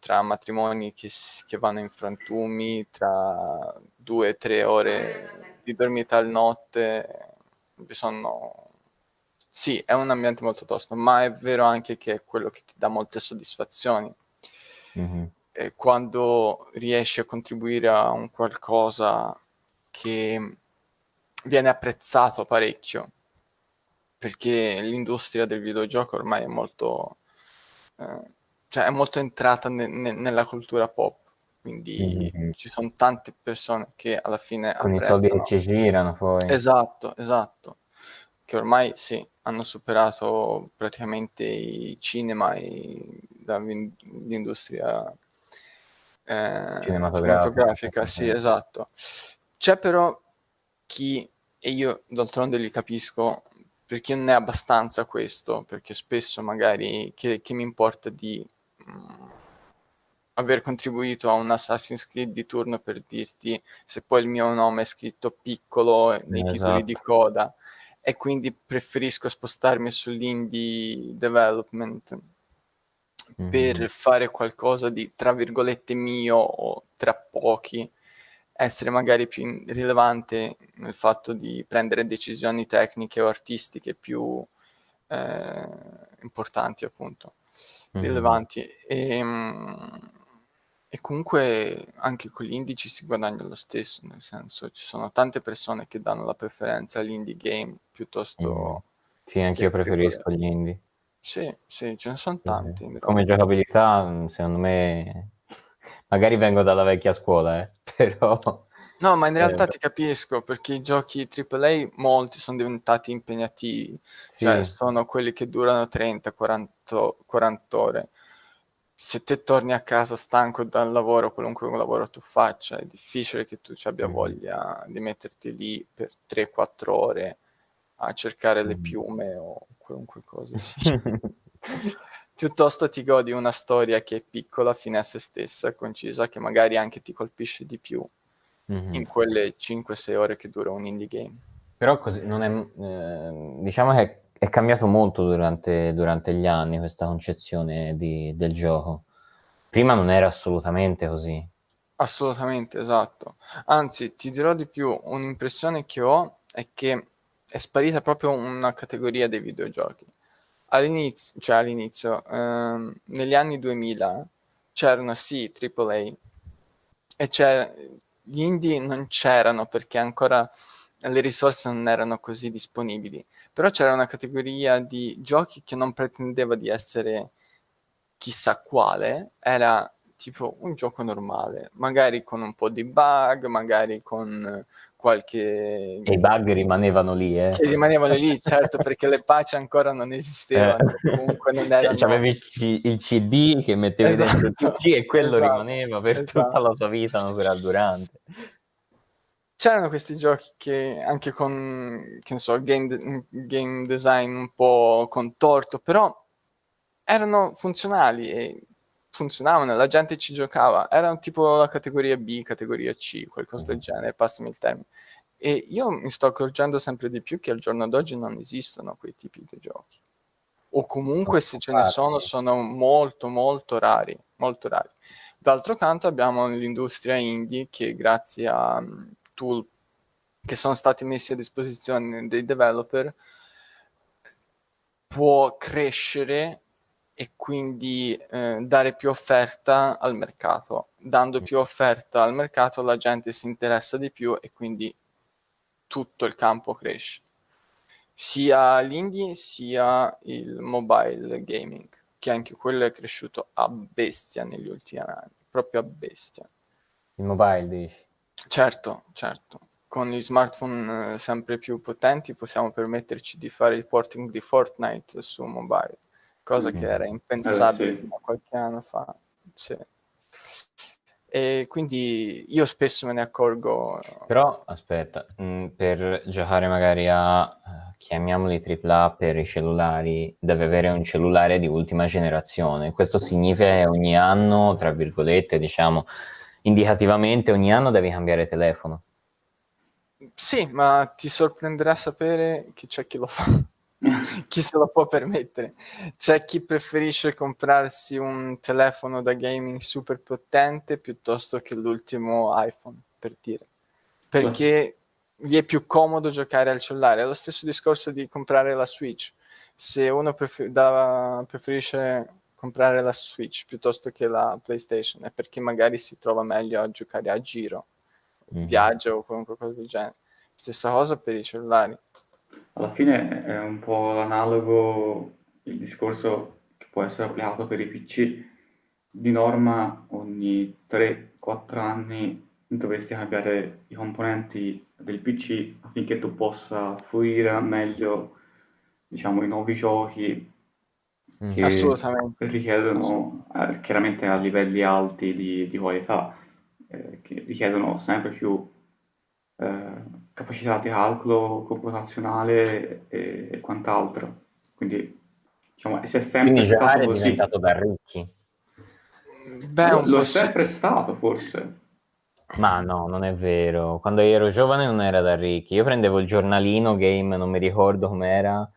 Speaker 3: tra matrimoni che, che, vanno in frantumi, tra due o tre ore di dormita al notte, sono... Sì, è un ambiente molto tosto, ma è vero anche che è quello che ti dà molte soddisfazioni. Mm-hmm. Quando riesci a contribuire a un qualcosa che viene apprezzato parecchio, perché l'industria del videogioco ormai è molto... Eh, cioè è molto entrata ne, ne, nella cultura pop, quindi mm-hmm. ci sono tante persone che alla fine
Speaker 1: con i soldi che ci girano poi.
Speaker 3: Esatto, esatto, che ormai sì, hanno superato praticamente i cinema e l'industria eh, cinematografica, cinematografica sì, esatto. C'è però chi, e io d'altronde li capisco, perché non è abbastanza questo, perché spesso magari che, che mi importa di aver contribuito a un Assassin's Creed di turno per dirti se poi il mio nome è scritto piccolo nei esatto. titoli di coda e quindi preferisco spostarmi sull'indie development mm-hmm. per fare qualcosa di tra virgolette mio o tra pochi essere magari più rilevante nel fatto di prendere decisioni tecniche o artistiche più eh, importanti appunto rilevanti. E, ehm, e, comunque anche con gli indici si guadagna lo stesso, nel senso ci sono tante persone che danno la preferenza all'indie game piuttosto...
Speaker 1: Mm. Sì, anche io preferisco gli indie.
Speaker 3: Sì, sì, ce ne sono tanti.
Speaker 1: Mm. Come giocabilità, mm, secondo me, magari vengo dalla vecchia scuola, eh, però...
Speaker 3: No, ma in realtà eh, ti capisco perché i giochi AAA molti sono diventati impegnativi, sì. cioè sono quelli che durano 30, 40, 40 ore. Se te torni a casa stanco dal lavoro, qualunque lavoro tu faccia, è difficile che tu ci abbia mm. voglia di metterti lì per 3-4 ore a cercare le mm. piume o qualunque cosa. Sì. Piuttosto ti godi una storia che è piccola, fine a se stessa, concisa, che magari anche ti colpisce di più mm-hmm. in quelle 5-6 ore che dura un indie game.
Speaker 1: Però così non è, eh, diciamo che è cambiato molto durante, durante gli anni questa concezione di, del gioco. Prima non era assolutamente così.
Speaker 3: Assolutamente, esatto. Anzi, ti dirò di più, un'impressione che ho è che è sparita proprio una categoria dei videogiochi. All'inizio, cioè all'inizio, ehm, negli anni 2000 c'erano sì AAA e c'era, gli indie non c'erano perché ancora le risorse non erano così disponibili, però c'era una categoria di giochi che non pretendeva di essere chissà quale, era tipo un gioco normale, magari con un po' di bug, magari con qualche...
Speaker 1: E i bug rimanevano lì, eh.
Speaker 3: Che rimanevano lì, certo, perché le patch ancora non esistevano, eh. comunque non erano...
Speaker 1: Cioè, avevi il CD che mettevi esatto. dentro il PC e quello esatto. rimaneva per esatto. tutta la sua vita naturalmente.
Speaker 3: C'erano questi giochi che anche con, che ne so, game, game design un po' contorto, però erano funzionali e funzionavano, la gente ci giocava, erano tipo la categoria B, categoria C, qualcosa del genere, passami il termine. E io mi sto accorgendo sempre di più che al giorno d'oggi non esistono quei tipi di giochi. O comunque se ce ne sono, sono molto, molto rari, molto rari. D'altro canto abbiamo l'industria indie che grazie a um, tool che sono stati messi a disposizione dei developer può crescere e quindi eh, dare più offerta al mercato. Dando più offerta al mercato la gente si interessa di più e quindi tutto il campo cresce. Sia l'indie sia il mobile gaming, che anche quello è cresciuto a bestia negli ultimi anni, proprio a bestia.
Speaker 1: Il mobile dici?
Speaker 3: Certo, certo. Con gli smartphone eh, sempre più potenti possiamo permetterci di fare il porting di Fortnite su mobile cosa che era impensabile eh, sì. fino a qualche anno fa. Sì. E quindi io spesso me ne accorgo.
Speaker 1: Però aspetta, mh, mm, per giocare magari a uh, chiamiamoli AAA per i cellulari, deve avere un cellulare di ultima generazione. Questo significa che ogni anno, tra virgolette, diciamo indicativamente, ogni anno devi cambiare telefono.
Speaker 3: Sì, ma ti sorprenderà sapere che c'è chi lo fa. chi se lo può permettere. C'è chi preferisce comprarsi un telefono da gaming super potente piuttosto che l'ultimo iPhone, per dire. Perché gli è più comodo giocare al cellulare. È lo stesso discorso di comprare la Switch. Se uno prefer- da- preferisce comprare la Switch piuttosto che la PlayStation è perché magari si trova meglio a giocare a giro, mm-hmm. viaggio o qualunque cosa del genere. Stessa cosa per i cellulari
Speaker 2: alla fine è un po' analogo il discorso che può essere applicato per i PC. Di norma ogni 3-4 anni dovresti cambiare i componenti del PC affinché tu possa fruire meglio diciamo, i nuovi giochi
Speaker 3: mm. che Assolutamente.
Speaker 2: richiedono eh, chiaramente a livelli alti di, di qualità, eh, che richiedono sempre più eh, capacità di calcolo computazionale e, e quant'altro. Quindi, diciamo, si è sempre
Speaker 1: Quindi giocare è diventato da ricchi.
Speaker 2: Beh, lo, lo è sempre stato, forse.
Speaker 1: Ma no, non è vero. Quando io ero giovane non era da ricchi. Io prendevo il giornalino game, non mi ricordo com'era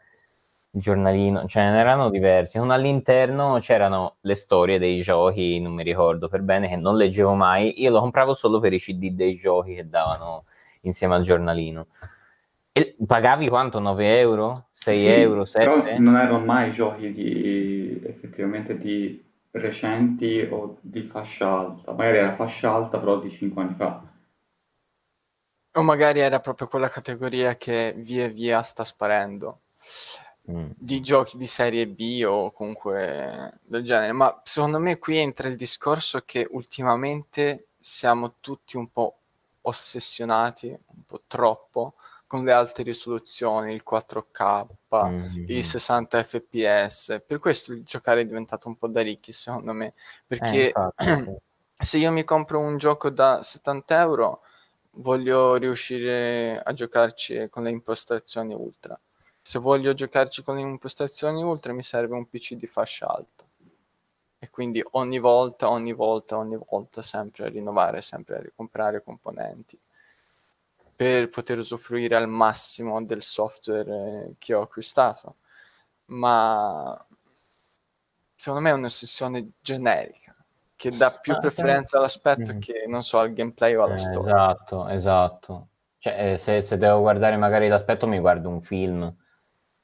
Speaker 1: il giornalino, ce ne erano diversi. Non all'interno c'erano le storie dei giochi, non mi ricordo per bene, che non leggevo mai. Io lo compravo solo per i CD dei giochi che davano insieme al giornalino. E pagavi quanto? 9 euro? 6 sì, euro? 7?
Speaker 2: Però non erano mai giochi di, effettivamente di recenti o di fascia alta. Magari era fascia alta però di 5 anni fa.
Speaker 3: O magari era proprio quella categoria che via via sta sparendo. Mm. Di giochi di serie B o comunque del genere. Ma secondo me qui entra il discorso che ultimamente siamo tutti un po' ossessionati un po' troppo con le alte risoluzioni, il 4K, mm-hmm. i 60 fps. Per questo il giocare è diventato un po' da ricchi, secondo me. Perché eh, se io mi compro un gioco da 70 euro, voglio riuscire a giocarci con le impostazioni ultra. Se voglio giocarci con le impostazioni ultra, mi serve un PC di fascia alta e quindi ogni volta, ogni volta, ogni volta sempre a rinnovare, sempre a ricomprare componenti per poter usufruire al massimo del software eh, che ho acquistato. Ma secondo me è un'ossessione generica che dà più ah, preferenza all'aspetto mm. che non so al gameplay o alla
Speaker 1: eh,
Speaker 3: storia.
Speaker 1: Esatto, esatto. Cioè, eh, se, se, devo guardare magari l'aspetto, mi guardo un film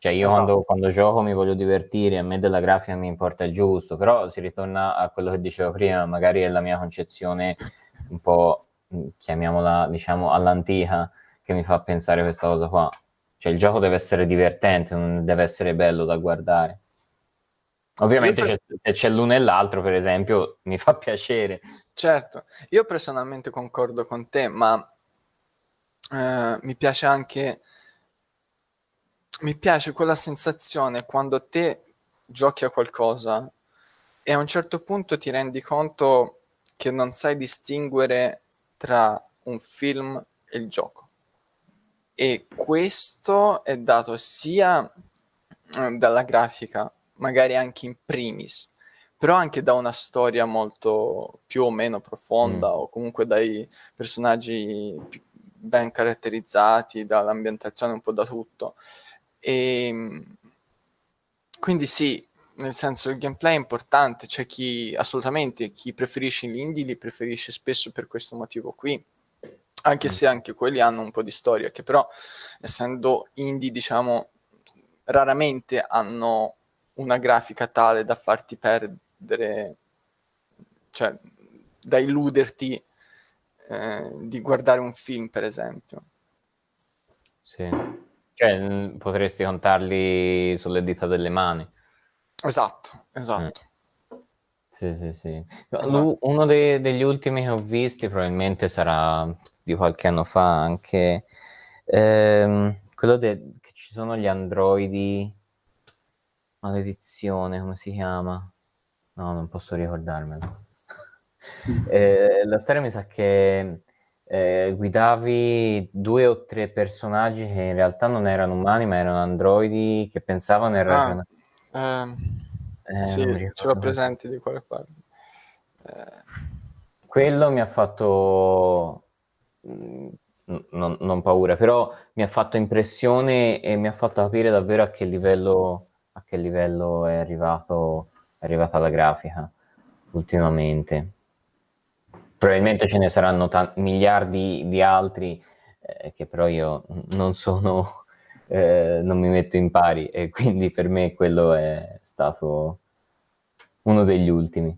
Speaker 1: cioè io esatto. quando, quando, gioco mi voglio divertire, a me della grafica mi importa il giusto, però si ritorna a quello che dicevo prima, magari è la mia concezione un po', mm, chiamiamola, diciamo, all'antica, che mi fa pensare questa cosa qua. Cioè il gioco deve essere divertente, non deve essere bello da guardare. Ovviamente per... se c'è l'uno e l'altro, per esempio, mi fa piacere.
Speaker 3: Certo, io personalmente concordo con te, ma eh, mi piace anche mi piace quella sensazione quando te giochi a qualcosa e a un certo punto ti rendi conto che non sai distinguere tra un film e il gioco. E questo è dato sia eh, dalla grafica, magari anche in primis, però anche da una storia molto più o meno profonda mm. o comunque dai personaggi ben caratterizzati, dall'ambientazione, un po' da tutto. E ehm, quindi sì, nel senso il gameplay è importante, c'è chi assolutamente chi preferisce l'indie li preferisce spesso per questo motivo qui. Anche se anche quelli hanno un po' di storia, che però essendo indie, diciamo, raramente hanno una grafica tale da farti perdere, cioè da illuderti eh, di guardare un film, per esempio.
Speaker 1: Sì. Cioè, potresti contarli sulle dita delle mani.
Speaker 3: Esatto, esatto.
Speaker 1: Mm. Sì, sì, sì. Esatto. Uno dei, degli ultimi che ho visti probabilmente sarà di qualche anno fa anche ehm, quello de- che ci sono gli androidi maledizione, come si chiama? No, non posso ricordarmelo. eh, la storia mi sa che eh, guidavi due o tre personaggi che in realtà non erano umani, ma erano androidi che pensavano e ragionavano.
Speaker 3: Ah, ehm, eh, sì, ce l'ho presente di quale parli.
Speaker 1: Eh. Quello mi ha fatto mm, non, non, paura, però mi ha fatto impressione e mi ha fatto capire davvero a che livello, a che livello è, arrivato, è arrivata la grafica ultimamente. Probabilmente ce ne saranno t- miliardi di altri eh, che però io non sono, eh, non mi metto in pari e quindi per me quello è stato uno degli ultimi.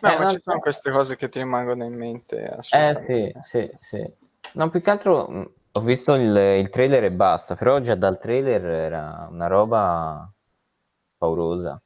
Speaker 3: No, eh, ma ci sono queste cose che ti rimangono in mente.
Speaker 1: Eh sì, sì, sì. No, più che altro mm, ho visto il, il trailer e basta, però già dal trailer era una roba paurosa.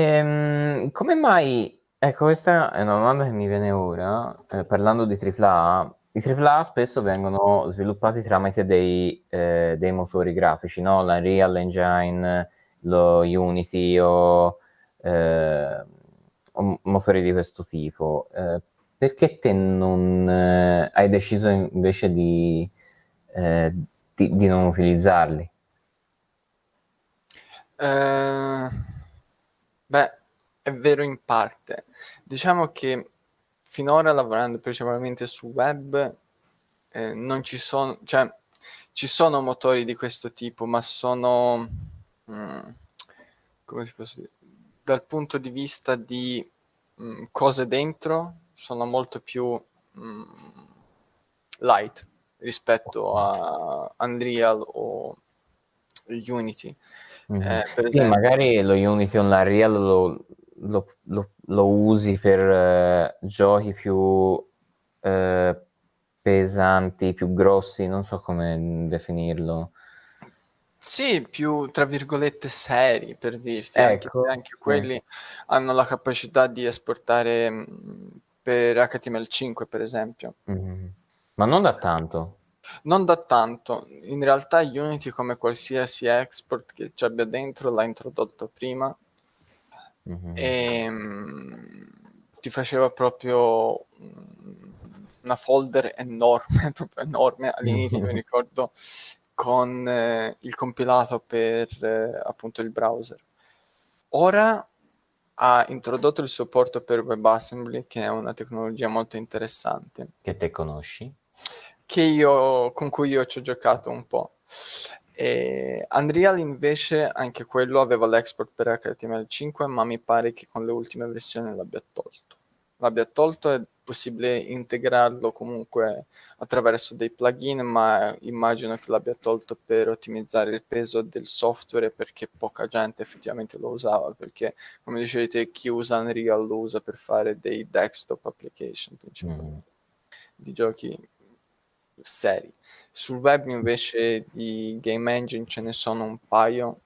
Speaker 1: Ehm, come mai ecco questa è una domanda che mi viene ora, ehm, parlando di AAA. I AAA spesso vengono sviluppati tramite dei, ehm, dei motori grafici, no, l'Unreal Engine, lo Unity o, ehm, o motori di questo tipo. Ehm, perché te non eh, hai deciso invece di, eh, di, di non utilizzarli?
Speaker 3: Ehm Beh, è vero in parte. Diciamo che finora lavorando principalmente su web eh, non ci sono, cioè ci sono motori di questo tipo, ma sono, mm, come si posso dire, dal punto di vista di mm, cose dentro, sono molto più mm, light rispetto a Unreal o Unity.
Speaker 1: Mm-hmm. Eh, sì, magari lo Unity Unreal lo, lo, lo, lo usi per eh, giochi più eh, pesanti, più grossi, non so come definirlo.
Speaker 3: Sì, più tra virgolette seri per dirti, ecco. anche se anche quelli sì. hanno la capacità di esportare mh, per HTML5 per esempio.
Speaker 1: Mm-hmm. Ma non da tanto.
Speaker 3: Non da tanto, in realtà Unity come qualsiasi export che ci abbia dentro l'ha introdotto prima mm-hmm. e um, ti faceva proprio una folder enorme, proprio enorme all'inizio mi ricordo con eh, il compilato per eh, appunto il browser. Ora ha introdotto il supporto per WebAssembly che è una tecnologia molto interessante.
Speaker 1: Che te conosci?
Speaker 3: Che io, con cui io ci ho giocato un po'. E Unreal invece anche quello aveva l'export per HTML5 ma mi pare che con le ultime versioni l'abbia tolto. L'abbia tolto è possibile integrarlo comunque attraverso dei plugin ma immagino che l'abbia tolto per ottimizzare il peso del software perché poca gente effettivamente lo usava perché come dicevete chi usa Unreal lo usa per fare dei desktop application principalmente mm. di giochi seri. Sul web invece di game engine ce ne sono un paio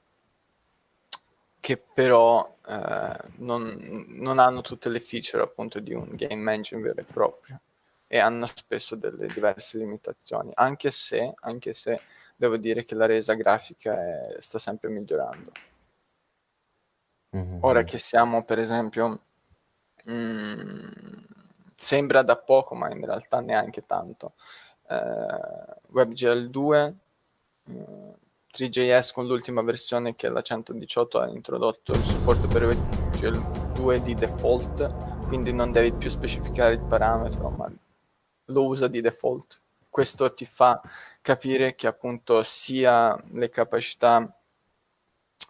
Speaker 3: che però eh, non, non, hanno tutte le feature appunto di un game engine vero e proprio e hanno spesso delle diverse limitazioni, anche se, anche se devo dire che la resa grafica è, sta sempre migliorando. Mm-hmm. Ora che siamo, per esempio, mh, mm, sembra da poco, ma in realtà neanche tanto, eh, WebGL 2, eh, 3JS con l'ultima versione che è la 118 ha introdotto il supporto per WebGL 2 di default, quindi non devi più specificare il parametro, ma lo usa di default. Questo ti fa capire che appunto sia le capacità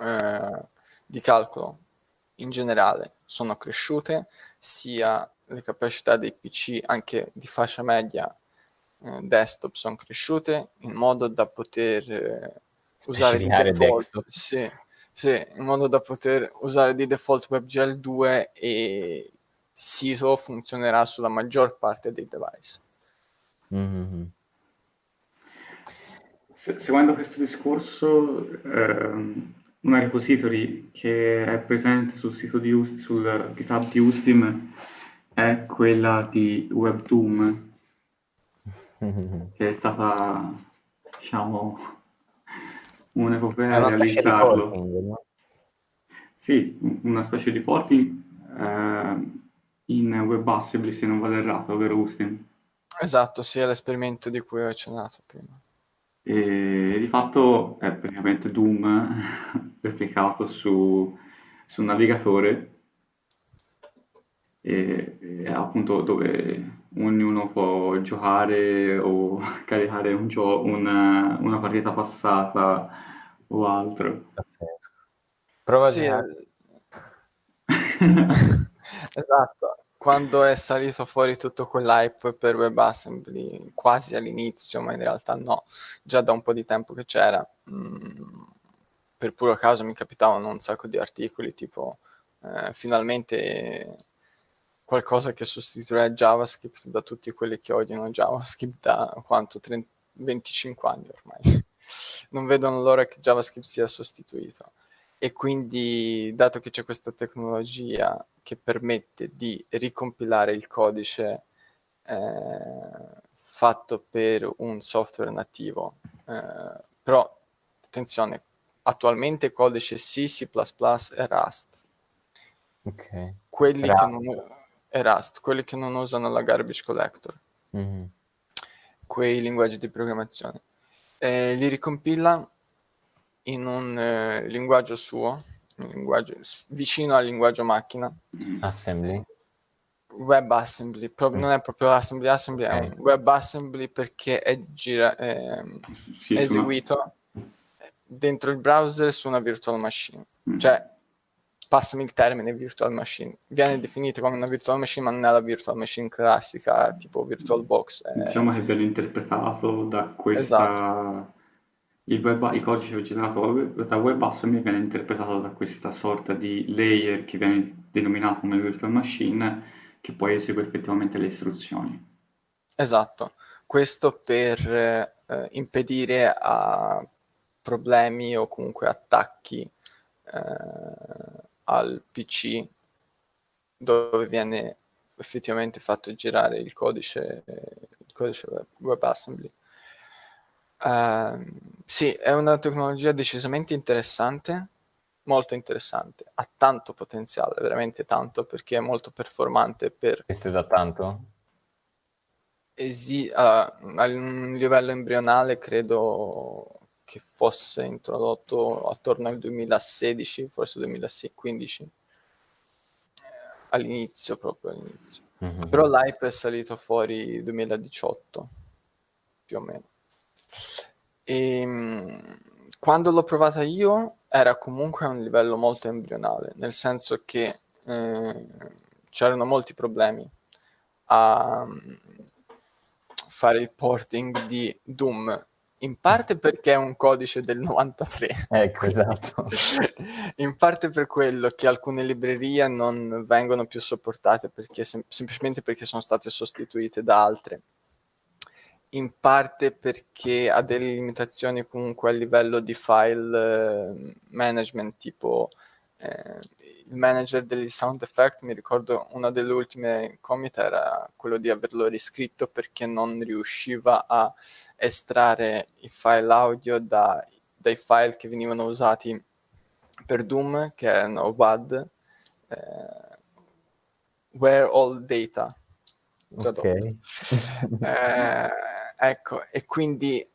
Speaker 3: eh, di calcolo in generale sono cresciute, sia le capacità dei PC anche di fascia media eh, desktop sono cresciute in modo da poter eh, usare di default, sì, sì, in modo da poter usare di default WebGL 2 e sito funzionerà sulla maggior parte dei device.
Speaker 2: Mm-hmm. Se, seguendo questo discorso, ehm, una repository che è presente sul sito di Ust- sul GitHub di Ustim è quella di WebDoom, che è stata, diciamo, un'epopea a realizzarlo. Porting, no? Sì, una specie di porting eh, in WebAssembly, se non vado errato, vero Ustim?
Speaker 3: Esatto, sì, è l'esperimento di cui ho accennato prima.
Speaker 2: E di fatto è praticamente Doom replicato su, su un navigatore e, e appunto dove ognuno può giocare o caricare un gio- una, una partita passata o altro.
Speaker 1: Pazzesco. Prova
Speaker 3: sì,
Speaker 1: a
Speaker 3: esatto quando è salito fuori tutto quell'hype per WebAssembly, quasi all'inizio, ma in realtà no, già da un po' di tempo che c'era, mm, per puro caso mi capitavano un sacco di articoli tipo eh, finalmente qualcosa che sostituirà JavaScript da tutti quelli che odiano JavaScript da quanto 30, 25 anni ormai. non vedono l'ora che JavaScript sia sostituito. E quindi, dato che c'è questa tecnologia che permette di ricompilare il codice eh, fatto per un software nativo. Eh, però, attenzione, attualmente codice C, C++ e Rust.
Speaker 1: Ok.
Speaker 3: Quelli Rust. che non, e Rust, quelli che non usano la garbage collector. Mm-hmm. Quei linguaggi di programmazione. Eh, li ricompila in un eh, linguaggio suo, linguaggio, vicino al linguaggio macchina.
Speaker 1: Assembly.
Speaker 3: WebAssembly, Pro- mm. non è proprio assembly, assembly okay. è un WebAssembly perché è, gira- sì, eseguito dentro il browser su una virtual machine. Mm. Cioè, passami il termine virtual machine, viene definito come una virtual machine, ma non è la virtual machine classica, tipo VirtualBox.
Speaker 2: È... Diciamo che viene interpretato da questa... Esatto il, web, il codice generato da WebAssembly viene interpretato da questa sorta di layer che viene denominato come virtual machine che poi esegue effettivamente le istruzioni.
Speaker 3: Esatto, questo per eh, impedire a problemi o comunque attacchi eh, al PC dove viene effettivamente fatto girare il codice, il codice WebAssembly. Uh, sì, è una tecnologia decisamente interessante, molto interessante, ha tanto potenziale, veramente tanto, perché è molto performante per...
Speaker 1: Estesa tanto?
Speaker 3: Esi- uh, a un livello embrionale credo che fosse introdotto attorno al 2016, forse 2015, all'inizio proprio all'inizio. Mm-hmm. Però l'hype è salito fuori 2018, più o meno. E, ehm, quando l'ho provata io era comunque a un livello molto embrionale, nel senso che eh, c'erano molti problemi a mm, fare il porting di Doom, in parte perché è un codice del 93.
Speaker 1: Ecco, esatto.
Speaker 3: in parte per quello che alcune librerie non vengono più sopportate perché sem- semplicemente perché sono state sostituite da altre in parte perché ha delle limitazioni comunque a livello di file eh, management, tipo eh, il manager degli sound effect, mi ricordo una delle ultime commit era quello di averlo riscritto perché non riusciva a estrarre i file audio da, dai file che venivano usati per Doom, che erano WAD, eh, Where All Data.
Speaker 1: Ok.
Speaker 3: eh, ecco, e quindi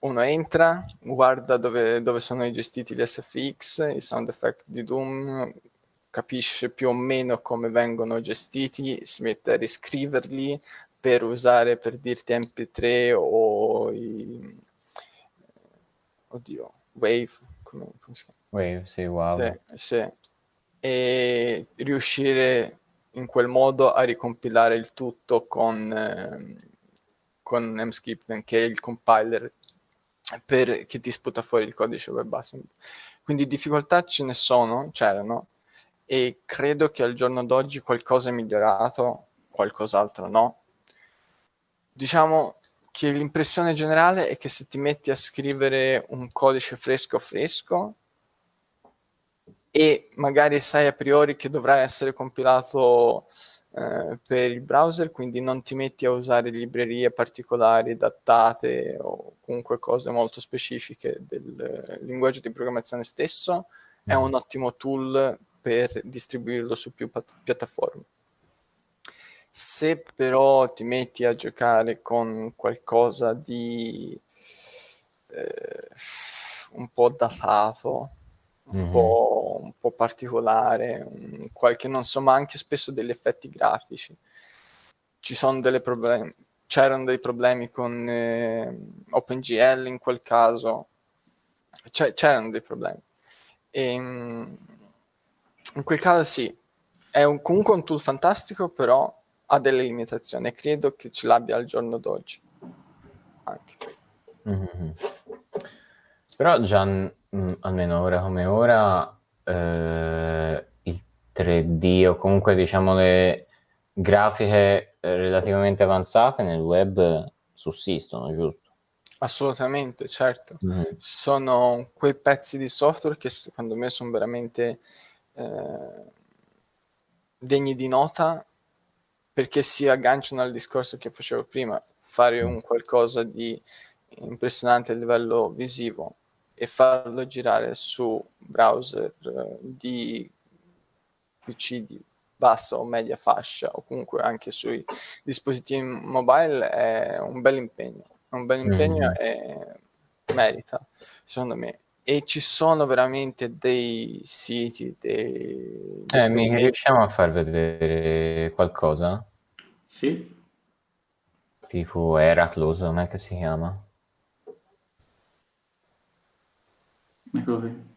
Speaker 3: uno entra, guarda dove, dove, sono gestiti gli SFX, i sound effect di Doom, capisce più o meno come vengono gestiti, si mette a riscriverli per usare per dirti MP3 o i... oddio, Wave, come, come si chiama?
Speaker 1: Wave, sì, wow.
Speaker 3: Sì, sì. E riuscire in quel modo a ricompilare il tutto con, eh, con MSkip, che è il compiler per, che ti sputa fuori il codice WebAssembly. Quindi difficoltà ce ne sono, c'erano, e credo che al giorno d'oggi qualcosa è migliorato, qualcos'altro no. Diciamo che l'impressione generale è che se ti metti a scrivere un codice fresco fresco e magari sai a priori che dovrà essere compilato eh, per il browser, quindi non ti metti a usare librerie particolari datate o comunque cose molto specifiche del linguaggio di programmazione stesso, è mm. un ottimo tool per distribuirlo su più pat- piattaforme. Se però ti metti a giocare con qualcosa di eh, un po' datato, un, mm-hmm. po', un po' particolare, un, qualche, non so, ma anche spesso degli effetti grafici. Ci sono delle problemi, c'erano dei problemi con eh, OpenGL in quel caso, C- c'erano dei problemi. E, ehm, in quel caso sì, è un, comunque un tool fantastico, però ha delle limitazioni e credo che ce l'abbia al giorno d'oggi. Anche.
Speaker 1: Mm-hmm. Però già mm, almeno ora come ora eh, il 3D o comunque diciamo le grafiche relativamente avanzate nel web sussistono, giusto?
Speaker 3: Assolutamente, certo. Mm. Sono quei pezzi di software che secondo me sono veramente eh, degni di nota perché si agganciano al discorso che facevo prima, fare un qualcosa di impressionante a livello visivo e farlo girare su browser eh, di PC di bassa o media fascia o comunque anche sui dispositivi mobile è un bel impegno. È un bel impegno mm-hmm. e merita, secondo me. E ci sono veramente dei siti, dei...
Speaker 1: Eh, mi riusciamo a far vedere qualcosa?
Speaker 2: Sì.
Speaker 1: Tipo Heraclus, non è che si chiama?
Speaker 2: Eccolo qui.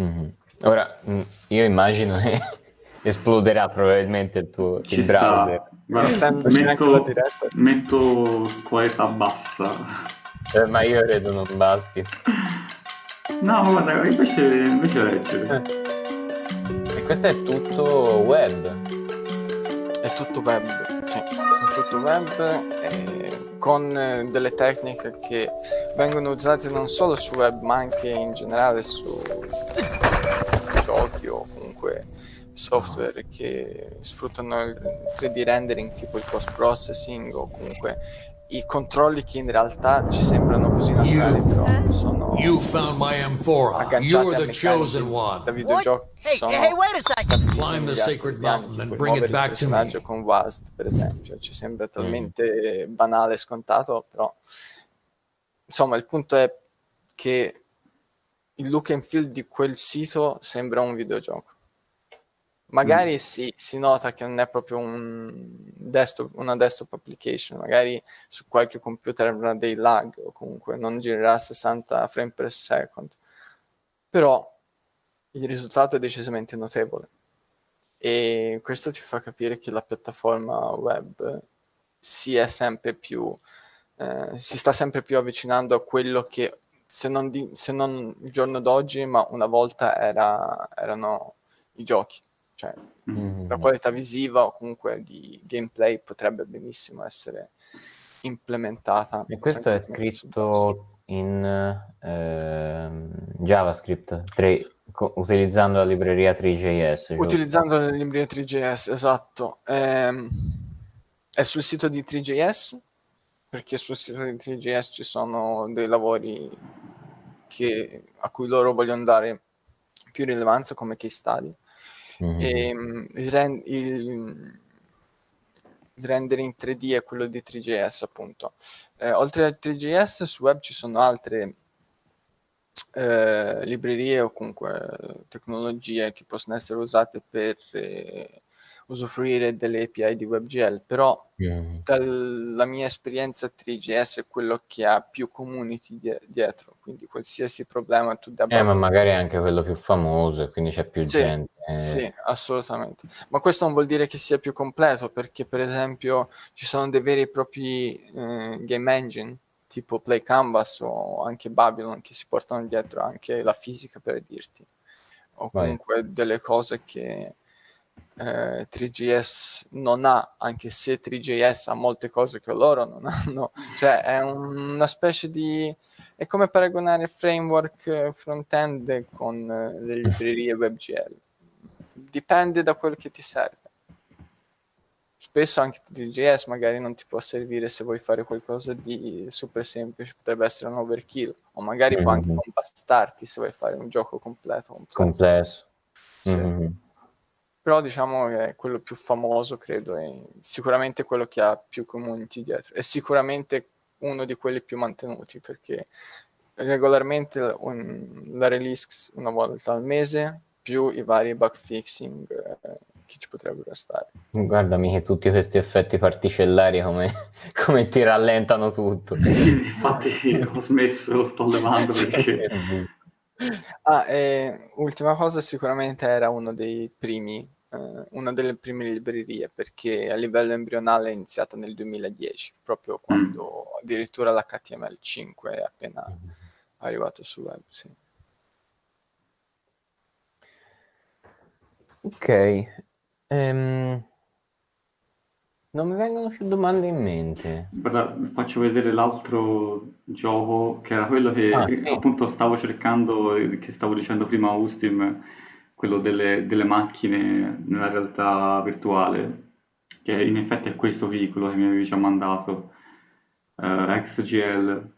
Speaker 1: Mm-hmm. Ora, mm, io immagino che esploderà probabilmente il tuo il browser.
Speaker 2: Guarda, metto, metto qualità bassa.
Speaker 1: Eh, ma io credo non basti.
Speaker 2: No, guarda, invece, invece legge.
Speaker 1: Eh. E questo è tutto web.
Speaker 3: È tutto web, sì, è tutto web. E con eh, delle tecniche che vengono usate non solo su web ma anche in generale su giochi o comunque software che sfruttano il 3D rendering tipo il post processing o comunque i controlli che in realtà ci sembrano così naturali però sono you found my M4 you're the chosen one. Da videogiochi hey, sono hey, wait a second. climb the sacred mountain and bring it back to me. con Vast per esempio. Ci sembra talmente mm. banale e scontato però insomma il punto è che il look and feel di quel sito sembra un videogioco magari mm. sì, si nota che non è proprio un desktop, una desktop application, magari su qualche computer avrà dei lag o comunque non girerà a 60 frame per second, però il risultato è decisamente notevole. E questo ti fa capire che la piattaforma web si è sempre più eh, si sta sempre più avvicinando a quello che se non, di, se non il giorno d'oggi ma una volta era, erano i giochi cioè, mm-hmm. la qualità visiva o comunque di gameplay potrebbe benissimo essere implementata.
Speaker 1: E questo è scritto in eh, JavaScript 3, co- utilizzando la libreria 3JS. giusto?
Speaker 3: Utilizzando la libreria 3JS, esatto. Ehm, è sul sito di 3JS, perché sul sito di 3JS ci sono dei lavori che- a cui loro vogliono dare più rilevanza come case study.
Speaker 1: Mhm.
Speaker 3: Ehm, il, ren- il- il rendering 3D è quello di 3JS, appunto. Eh, oltre a 3JS, su web ci sono altre eh, librerie o comunque tecnologie che possono essere usate per eh, usufruire delle API di WebGL, però
Speaker 1: Mhm.
Speaker 3: dalla mia esperienza 3GS è quello che ha più community die- dietro, quindi qualsiasi problema tu debba...
Speaker 1: Eh, ma magari è anche quello più famoso e quindi c'è più
Speaker 3: Sì,
Speaker 1: gente. eh.
Speaker 3: Sì, assolutamente. Ma questo non vuol dire che sia più completo, perché per esempio ci sono dei veri e propri eh, game engine, tipo Play Canvas o anche Babylon, che si portano dietro anche la fisica per dirti, o
Speaker 1: Vai.
Speaker 3: comunque delle cose che eh, 3GS non ha, anche se 3JS ha molte cose che loro non hanno. Cioè è un- una specie di... è come paragonare framework front-end con eh, le librerie WebGL. Dipende da quello che ti serve. Spesso anche 3JS magari non ti può servire se vuoi fare qualcosa di super semplice, potrebbe essere un overkill, o magari può anche
Speaker 1: Mhm.
Speaker 3: non bastarti se vuoi fare un gioco completo. completo.
Speaker 1: Complesso.
Speaker 3: Sì.
Speaker 1: Mhm.
Speaker 3: Però diciamo che è quello più famoso, credo, è sicuramente quello che ha più community dietro. È sicuramente uno di quelli più mantenuti perché regolarmente un- la release una volta al mese più i vari bug fixing eh, che ci potrebbero stare.
Speaker 1: Guardami che tutti questi effetti particellari come, come ti rallentano tutto.
Speaker 2: Infatti ho smesso, lo sto levando perché...
Speaker 3: Ah, e ultima cosa, sicuramente era uno dei primi, eh, una delle prime librerie, perché a livello embrionale è iniziata nel 2010, proprio quando addirittura l'HTML5 è appena arrivato sul web. Sì.
Speaker 1: Ok. Ehm, non mi vengono più domande in mente.
Speaker 2: Guarda, faccio vedere l'altro gioco che era quello che
Speaker 1: Ah, sì.
Speaker 2: appunto stavo cercando, che stavo dicendo prima a Ustim, quello delle, delle macchine nella realtà virtuale, che in effetti è questo veicolo che mi avevi già mandato, eh, XGL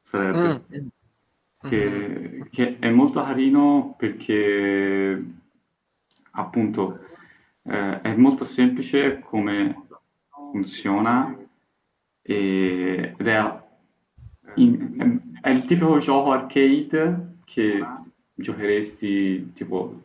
Speaker 2: sarebbe.
Speaker 3: Mm, mm.
Speaker 2: che, che è molto carino perché appunto eh, è molto semplice come funziona e- ed è, in- è il tipico gioco arcade che giocheresti tipo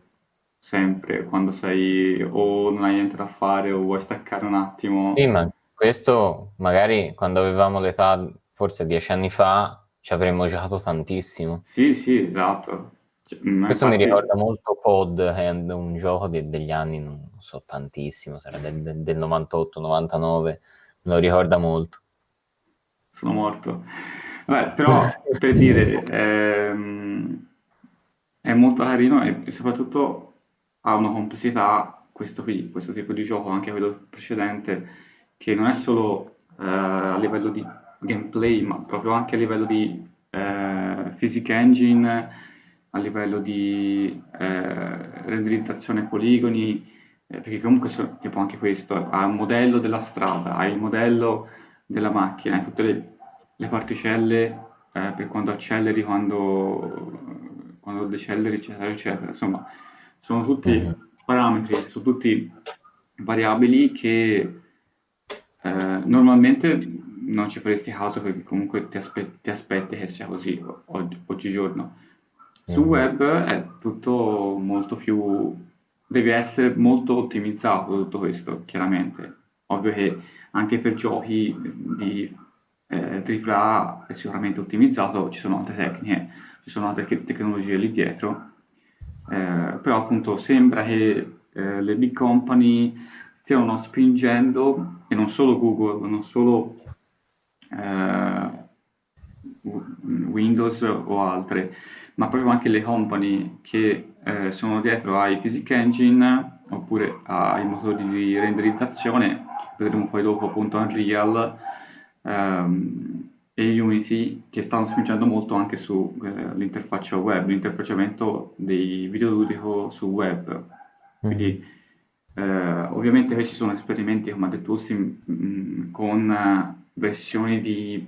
Speaker 2: sempre quando sei o non hai niente da fare o vuoi staccare un attimo.
Speaker 1: Sì, ma questo magari quando avevamo l'età, forse dieci anni fa, ci avremmo giocato tantissimo.
Speaker 2: Sì, sì, esatto. Cioè,
Speaker 1: Questo mi
Speaker 2: infatti-
Speaker 1: ricorda molto Pod, che è un gioco de- degli anni, non so tantissimo, sarà del, del- del 98-99, me lo ricorda molto.
Speaker 2: sono morto. Vabbè, però per dire, ehm, è molto carino e, soprattutto ha una complessità, questo qui, questo tipo di gioco, anche quello precedente, che non è solo eh, a livello di gameplay, ma proprio anche a livello di eh, physics engine, a livello di eh, renderizzazione poligoni, eh, perché comunque so- tipo anche questo, ha un modello della strada, ha il modello della macchina, tutte le, le particelle eh, per quando acceleri, quando, quando decelleri, eccetera, eccetera. Insomma, sono tutti
Speaker 1: Mhm.
Speaker 2: parametri, sono tutti variabili che eh, normalmente non ci faresti caso perché comunque ti, aspe- ti aspetti che sia così oggi- oggigiorno. Su
Speaker 1: Mhm.
Speaker 2: web è tutto molto più... deve essere molto ottimizzato tutto questo, chiaramente. Ovvio che anche per giochi di eh, AAA è sicuramente ottimizzato, ci sono altre tecniche, ci sono altre che- tecnologie lì dietro, eh, però appunto sembra che eh, le big company stiano spingendo, e non solo Google, non solo eh, Windows o altre, ma proprio anche le company che eh, sono dietro ai Physics Engine oppure ai motori di renderizzazione, vedremo poi dopo appunto Unreal, ehm, e Unity che stanno spingendo molto anche sull'interfaccia eh, web, l'interfacciamento dei videoludico su web. Quindi mm. eh, ovviamente questi sono esperimenti, come ha detto Austin, mh, con uh, versioni di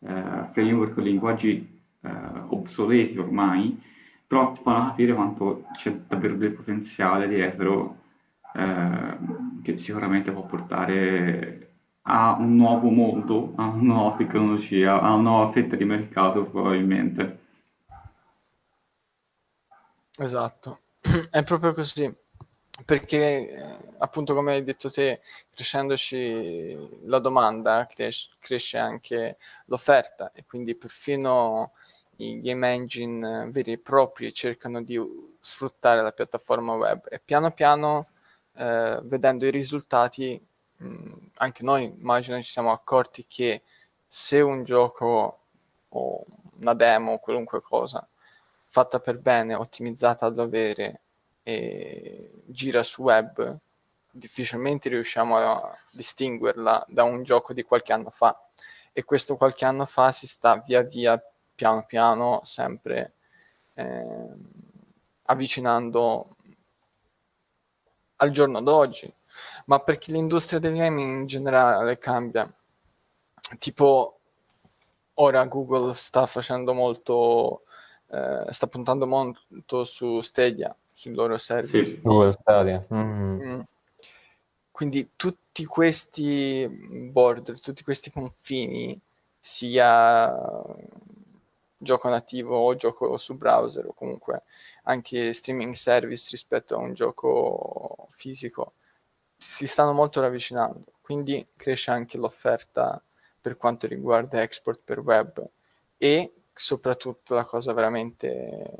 Speaker 2: uh, framework o linguaggi uh, obsoleti ormai, però fanno capire quanto c'è davvero del potenziale dietro che sicuramente può portare a un nuovo mondo, a una nuova tecnologia, a una nuova fetta di mercato probabilmente.
Speaker 3: Esatto, è proprio così, perché eh, appunto come hai detto te, crescendoci la domanda cres- cresce anche l'offerta e quindi perfino i game engine veri e propri cercano di sfruttare la piattaforma web e piano piano eh, vedendo i risultati Mm, anche noi immagino ci siamo accorti che se un gioco o una demo qualunque cosa fatta per bene, ottimizzata a dovere e gira su web, difficilmente riusciamo a distinguerla da un gioco di qualche anno fa. E questo qualche anno fa si sta via via, piano piano, sempre eh, avvicinando al giorno d'oggi ma perché l'industria del gaming in generale cambia. Tipo, ora Google sta facendo molto, eh, sta puntando molto su Stadia, sui loro service. Sì, Google Stadia. Mm-hmm. Mm. Quindi tutti questi border, tutti questi confini, sia gioco nativo o gioco su browser o comunque anche streaming service rispetto a un gioco fisico, si stanno molto ravvicinando, quindi cresce anche l'offerta per quanto riguarda export per web e soprattutto la cosa veramente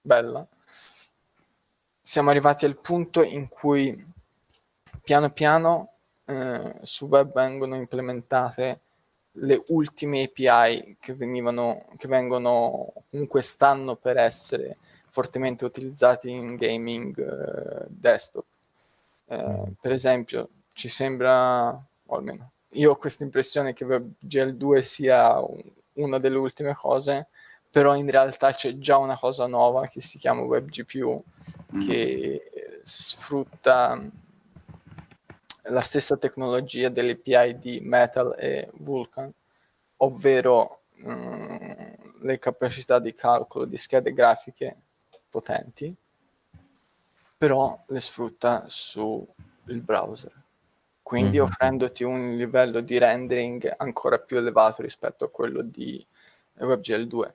Speaker 3: bella, siamo arrivati al punto in cui piano piano eh, su web vengono implementate le ultime API che, venivano, che vengono comunque stanno per essere fortemente utilizzati in gaming eh, desktop eh, per esempio, ci sembra, o almeno io ho questa impressione che WebGL2 sia un, una delle ultime cose, però in realtà c'è già una cosa nuova che si chiama WebGPU mm. che sfrutta la stessa tecnologia delle API di Metal e Vulkan, ovvero mh, mm, le capacità di calcolo di schede grafiche potenti però le sfrutta sul browser. Quindi mm-hmm. offrendoti un livello di rendering ancora più elevato rispetto a quello di WebGL 2.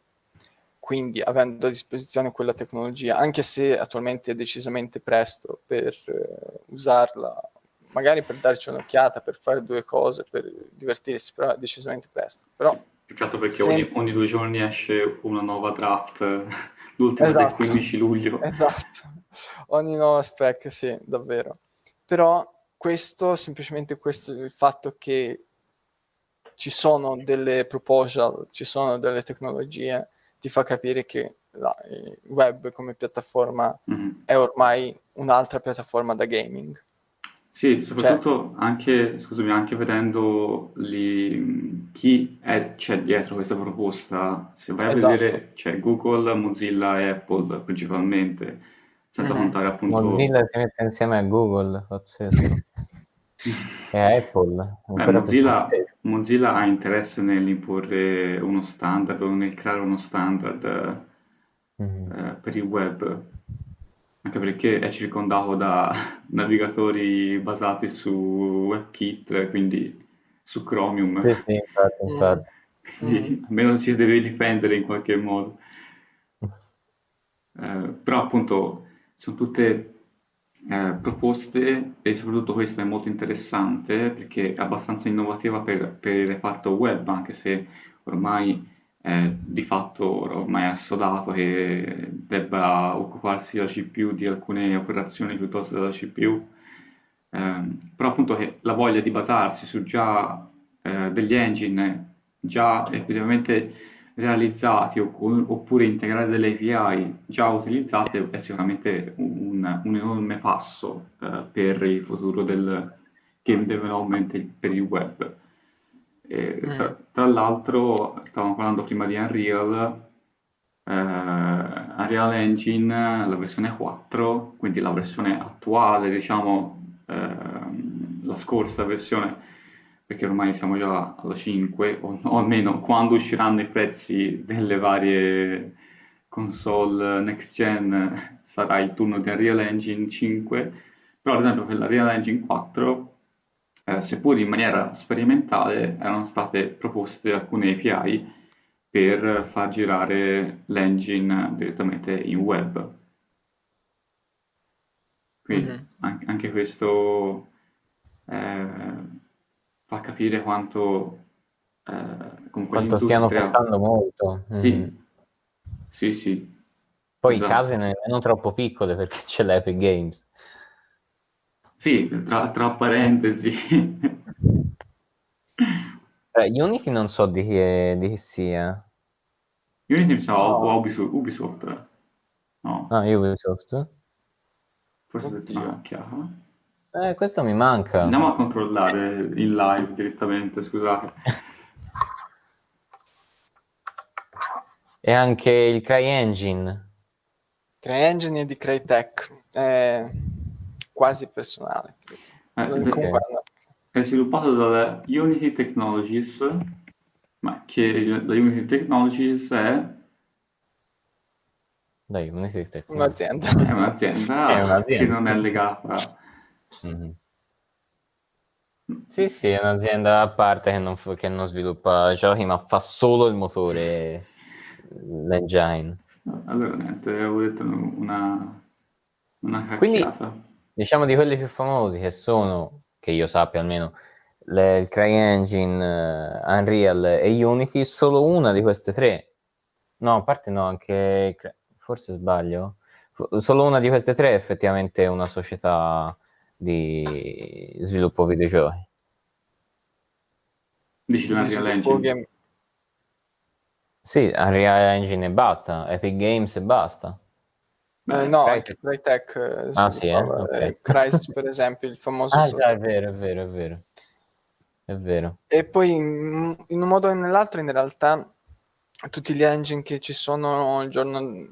Speaker 3: Quindi avendo a disposizione quella tecnologia, anche se attualmente è decisamente presto per uh, usarla, magari per darci un'occhiata, per fare due cose, per divertirsi, però è decisamente presto. Però,
Speaker 2: altro perché se... ogni, ogni, due giorni esce una nuova draft, l'ultima esatto. del 15 luglio.
Speaker 3: Esatto ogni nuova spec, sì, davvero. Però questo, semplicemente questo, il fatto che ci sono delle proposal, ci sono delle tecnologie, ti fa capire che la, il web come piattaforma mm-hmm. è ormai un'altra piattaforma da gaming.
Speaker 2: Sì, soprattutto cioè, anche, scusami, anche vedendo li, chi è, c'è dietro questa proposta, se vai a esatto. vedere c'è Google, Mozilla e Apple principalmente, senza contare appunto...
Speaker 1: Mozilla si mette insieme a Google, pazzesco. e a Apple.
Speaker 2: Beh, Mozilla, Mozilla, ha interesse nell'imporre uno standard o nel creare uno standard mm-hmm. eh, per il web, anche perché è circondato da navigatori basati su WebKit, quindi su Chromium. Sì, sì, infatti, infatti. Quindi, almeno si deve difendere in qualche modo. Eh, però appunto sono tutte eh, proposte e soprattutto questa è molto interessante perché è abbastanza innovativa per, per il reparto web, anche se ormai eh, di fatto ormai è assodato che debba occuparsi la CPU di alcune operazioni piuttosto della CPU, eh, però appunto che la voglia di basarsi su già eh, degli engine già effettivamente realizzati oppure integrare delle API già utilizzate è sicuramente un, un enorme passo eh, per il futuro del game development per il web. E, tra, tra, dall'altro stavamo parlando prima di Unreal, eh, Unreal Engine, la versione 4, quindi la versione attuale, diciamo, ehm, la scorsa versione, perché ormai siamo già alla 5, o, o almeno quando usciranno i prezzi delle varie console next gen sarà il turno di Unreal Engine 5, però ad esempio per la Unreal Engine 4 eh, seppur in maniera sperimentale, erano state proposte alcune API per far girare l'engine direttamente in web. Quindi mm-hmm. an- anche questo eh, fa capire quanto
Speaker 1: eh, quanto stiano portando molto.
Speaker 2: Sì, mm. sì, sì.
Speaker 1: Poi esatto. case nemmeno troppo piccole perché c'è l'Epic Games.
Speaker 2: Sì, tra, tra parentesi.
Speaker 1: Eh, Unity non so di chi, di chi sia.
Speaker 2: Unity mi sa no. Ubisoft, Ubisoft. No.
Speaker 1: Ah, Ubisoft?
Speaker 2: Forse ti manca.
Speaker 1: Eh, questo mi manca.
Speaker 2: Andiamo a controllare in live direttamente, scusate.
Speaker 1: e anche il CryEngine.
Speaker 3: CryEngine è di Crytek. Eh quasi personale.
Speaker 2: Eh, Comunque, è sviluppato dalla Unity Technologies, ma che la Unity Technologies è...
Speaker 1: Dai, Unity Technologies.
Speaker 3: Un'azienda.
Speaker 2: È un'azienda, è un'azienda. che non è legata...
Speaker 1: Sì, sì, è un'azienda a parte che non, che non sviluppa giochi, ma fa solo il motore, l'engine.
Speaker 2: Allora, niente, avevo detto una, una cacchiata. Quindi,
Speaker 1: Diciamo di quelli più famosi che sono, che io sappia almeno, le, il CryEngine, uh, Unreal e Unity, solo una di queste tre. No, a parte no, anche forse sbaglio. Solo una di queste tre è effettivamente una società di sviluppo videogiochi.
Speaker 2: Dici Unreal Engine? Game...
Speaker 1: Sì, Unreal Engine e basta, Epic Games e basta.
Speaker 3: Eh, no, anche Crytek eh,
Speaker 1: ah, sì, eh? okay.
Speaker 3: Christ per esempio, il famoso...
Speaker 1: ah già, è vero, è vero, è vero. È vero.
Speaker 3: E poi in, in un modo o nell'altro in realtà tutti gli engine che ci sono il giorno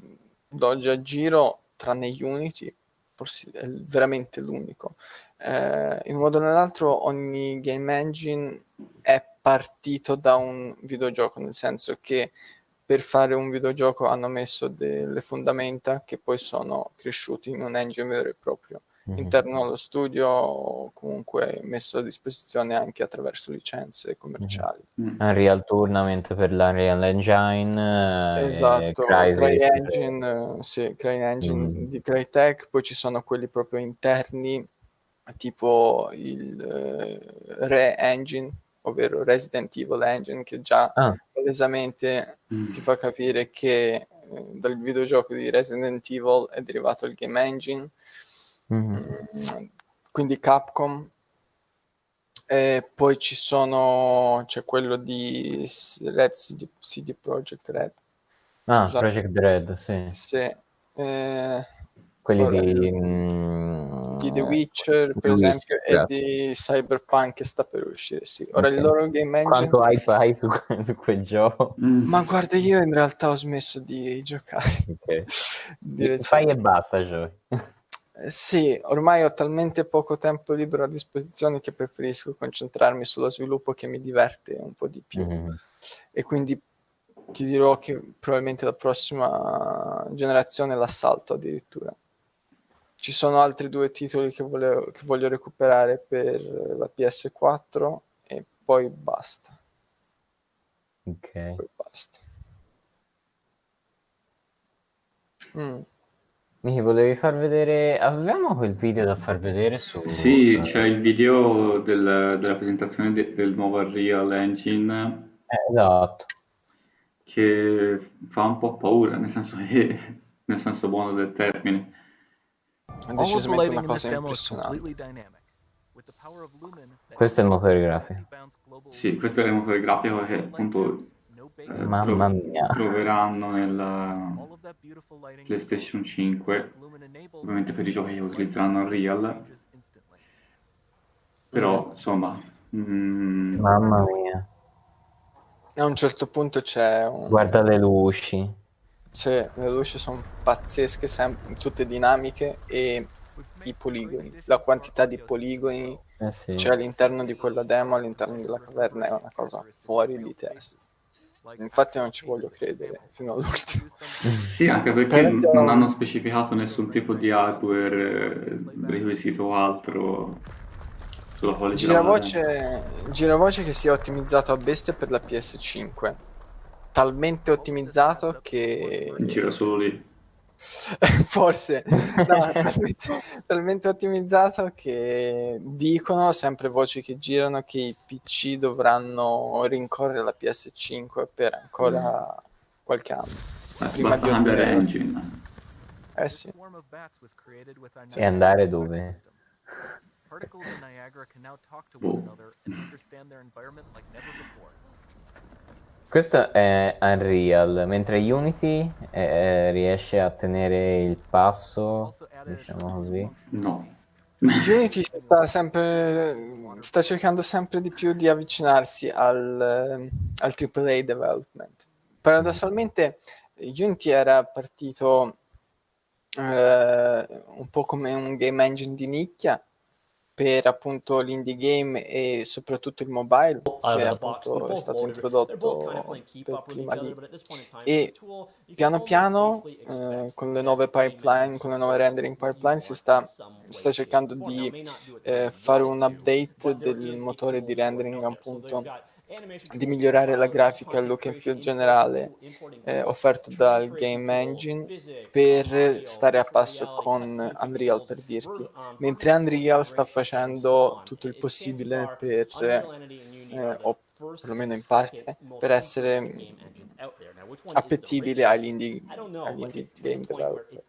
Speaker 3: d'oggi a giro, tranne Unity, forse è veramente l'unico. Eh, in un modo o nell'altro ogni game engine è partito da un videogioco, nel senso che per fare un videogioco hanno messo delle fondamenta che poi sono cresciuti in un engine vero e proprio mm-hmm. interno allo studio comunque messo a disposizione anche attraverso licenze commerciali
Speaker 1: mm-hmm. Unreal Tournament per l'Unreal Engine
Speaker 3: eh, esatto CryEngine sì, CryEngine mm-hmm. di Crytek poi ci sono quelli proprio interni tipo il uh, Re Engine ovvero Resident Evil Engine, che già ah. palesemente mm. ti fa capire che eh, dal videogioco di Resident Evil è derivato il game engine. Mm-hmm. Mm, quindi Capcom. E poi ci sono, c'è quello di Red CD, CD Projekt Red.
Speaker 1: Ah, Scusate. Project Red, sì.
Speaker 3: Sì. Eh,
Speaker 1: quelli di, mm,
Speaker 3: di, The Witcher, per The esempio, Witcher, e di Cyberpunk che sta per uscire. Sì. Ora okay. il loro game engine.
Speaker 1: Quanto hype hai su, su quel gioco?
Speaker 3: Mm. Ma guarda, io in realtà ho smesso di giocare.
Speaker 1: Okay. Fai e basta, giochi.
Speaker 3: Eh, sì, ormai ho talmente poco tempo libero a disposizione che preferisco concentrarmi sullo sviluppo che mi diverte un po' di più. Mm-hmm. E quindi ti dirò che probabilmente la prossima generazione l'assalto addirittura. Ci sono altri due titoli che, volevo, che voglio recuperare per la PS4 e poi basta.
Speaker 1: Ok.
Speaker 3: Poi basta.
Speaker 1: Mm. Mi volevi far vedere. Avevamo quel video da far vedere su.
Speaker 2: Sì, c'è il video del, della presentazione de, del nuovo Unreal Engine.
Speaker 1: Eh, esatto.
Speaker 2: Che fa un po' paura, nel senso che, nel senso buono del termine.
Speaker 3: È decisamente una cosa impressionante.
Speaker 1: Questo è il motore grafico.
Speaker 2: Sì, questo è il motore grafico che appunto
Speaker 1: Mamma mia.
Speaker 2: troveranno nella PlayStation 5, ovviamente per i giochi che utilizzeranno Unreal. Però, insomma...
Speaker 1: Mm... Mamma mia.
Speaker 3: A un certo punto c'è un...
Speaker 1: Guarda le luci.
Speaker 3: Sì, le luci sono pazzesche, sem- tutte dinamiche e i poligoni, la quantità di poligoni
Speaker 1: Eh sì.
Speaker 3: c'è all'interno di quella demo, all'interno della caverna è una cosa fuori di testa. Infatti non ci voglio credere fino all'ultimo.
Speaker 2: Sì, anche perché
Speaker 3: Veramente-
Speaker 2: non hanno specificato nessun tipo di hardware, eh, requisito o altro sulla quale.
Speaker 3: Giravoce, giravoce che sia ottimizzato a bestia per la PS5. Talmente ottimizzato che
Speaker 2: Gira solo lì.
Speaker 3: forse no, talmente, talmente ottimizzato che dicono sempre voci che girano che i PC dovranno rincorrere la PS5 per ancora qualche anno.
Speaker 2: Eh,
Speaker 3: Prima di
Speaker 2: cambiare engine.
Speaker 3: Eh sì.
Speaker 1: E andare dove?
Speaker 5: Particles in Niagara can now talk to one another and understand their environment like never before.
Speaker 1: Questo è Unreal, mentre Unity eh, riesce a tenere il passo, diciamo così.
Speaker 2: No.
Speaker 3: Unity sta sempre sta cercando sempre di più di avvicinarsi al, al AAA development. Paradossalmente Unity era partito eh, un po' come un game engine di nicchia per appunto l'indie game e soprattutto il mobile che appunto è stato introdotto per prima lì e piano piano eh, con le nuove pipeline, con le nuove rendering pipeline si sta, sta cercando di eh, fare un update del motore di rendering appunto di migliorare la grafica, il
Speaker 6: content
Speaker 3: look and feel generale eh, offerto dal game engine per stare a passo con Unreal per dirti, mentre Unreal sta facendo tutto il
Speaker 6: E- e
Speaker 3: possibile per eh, o perlomeno in parte per essere appetibile agli indie, agli indie game developer.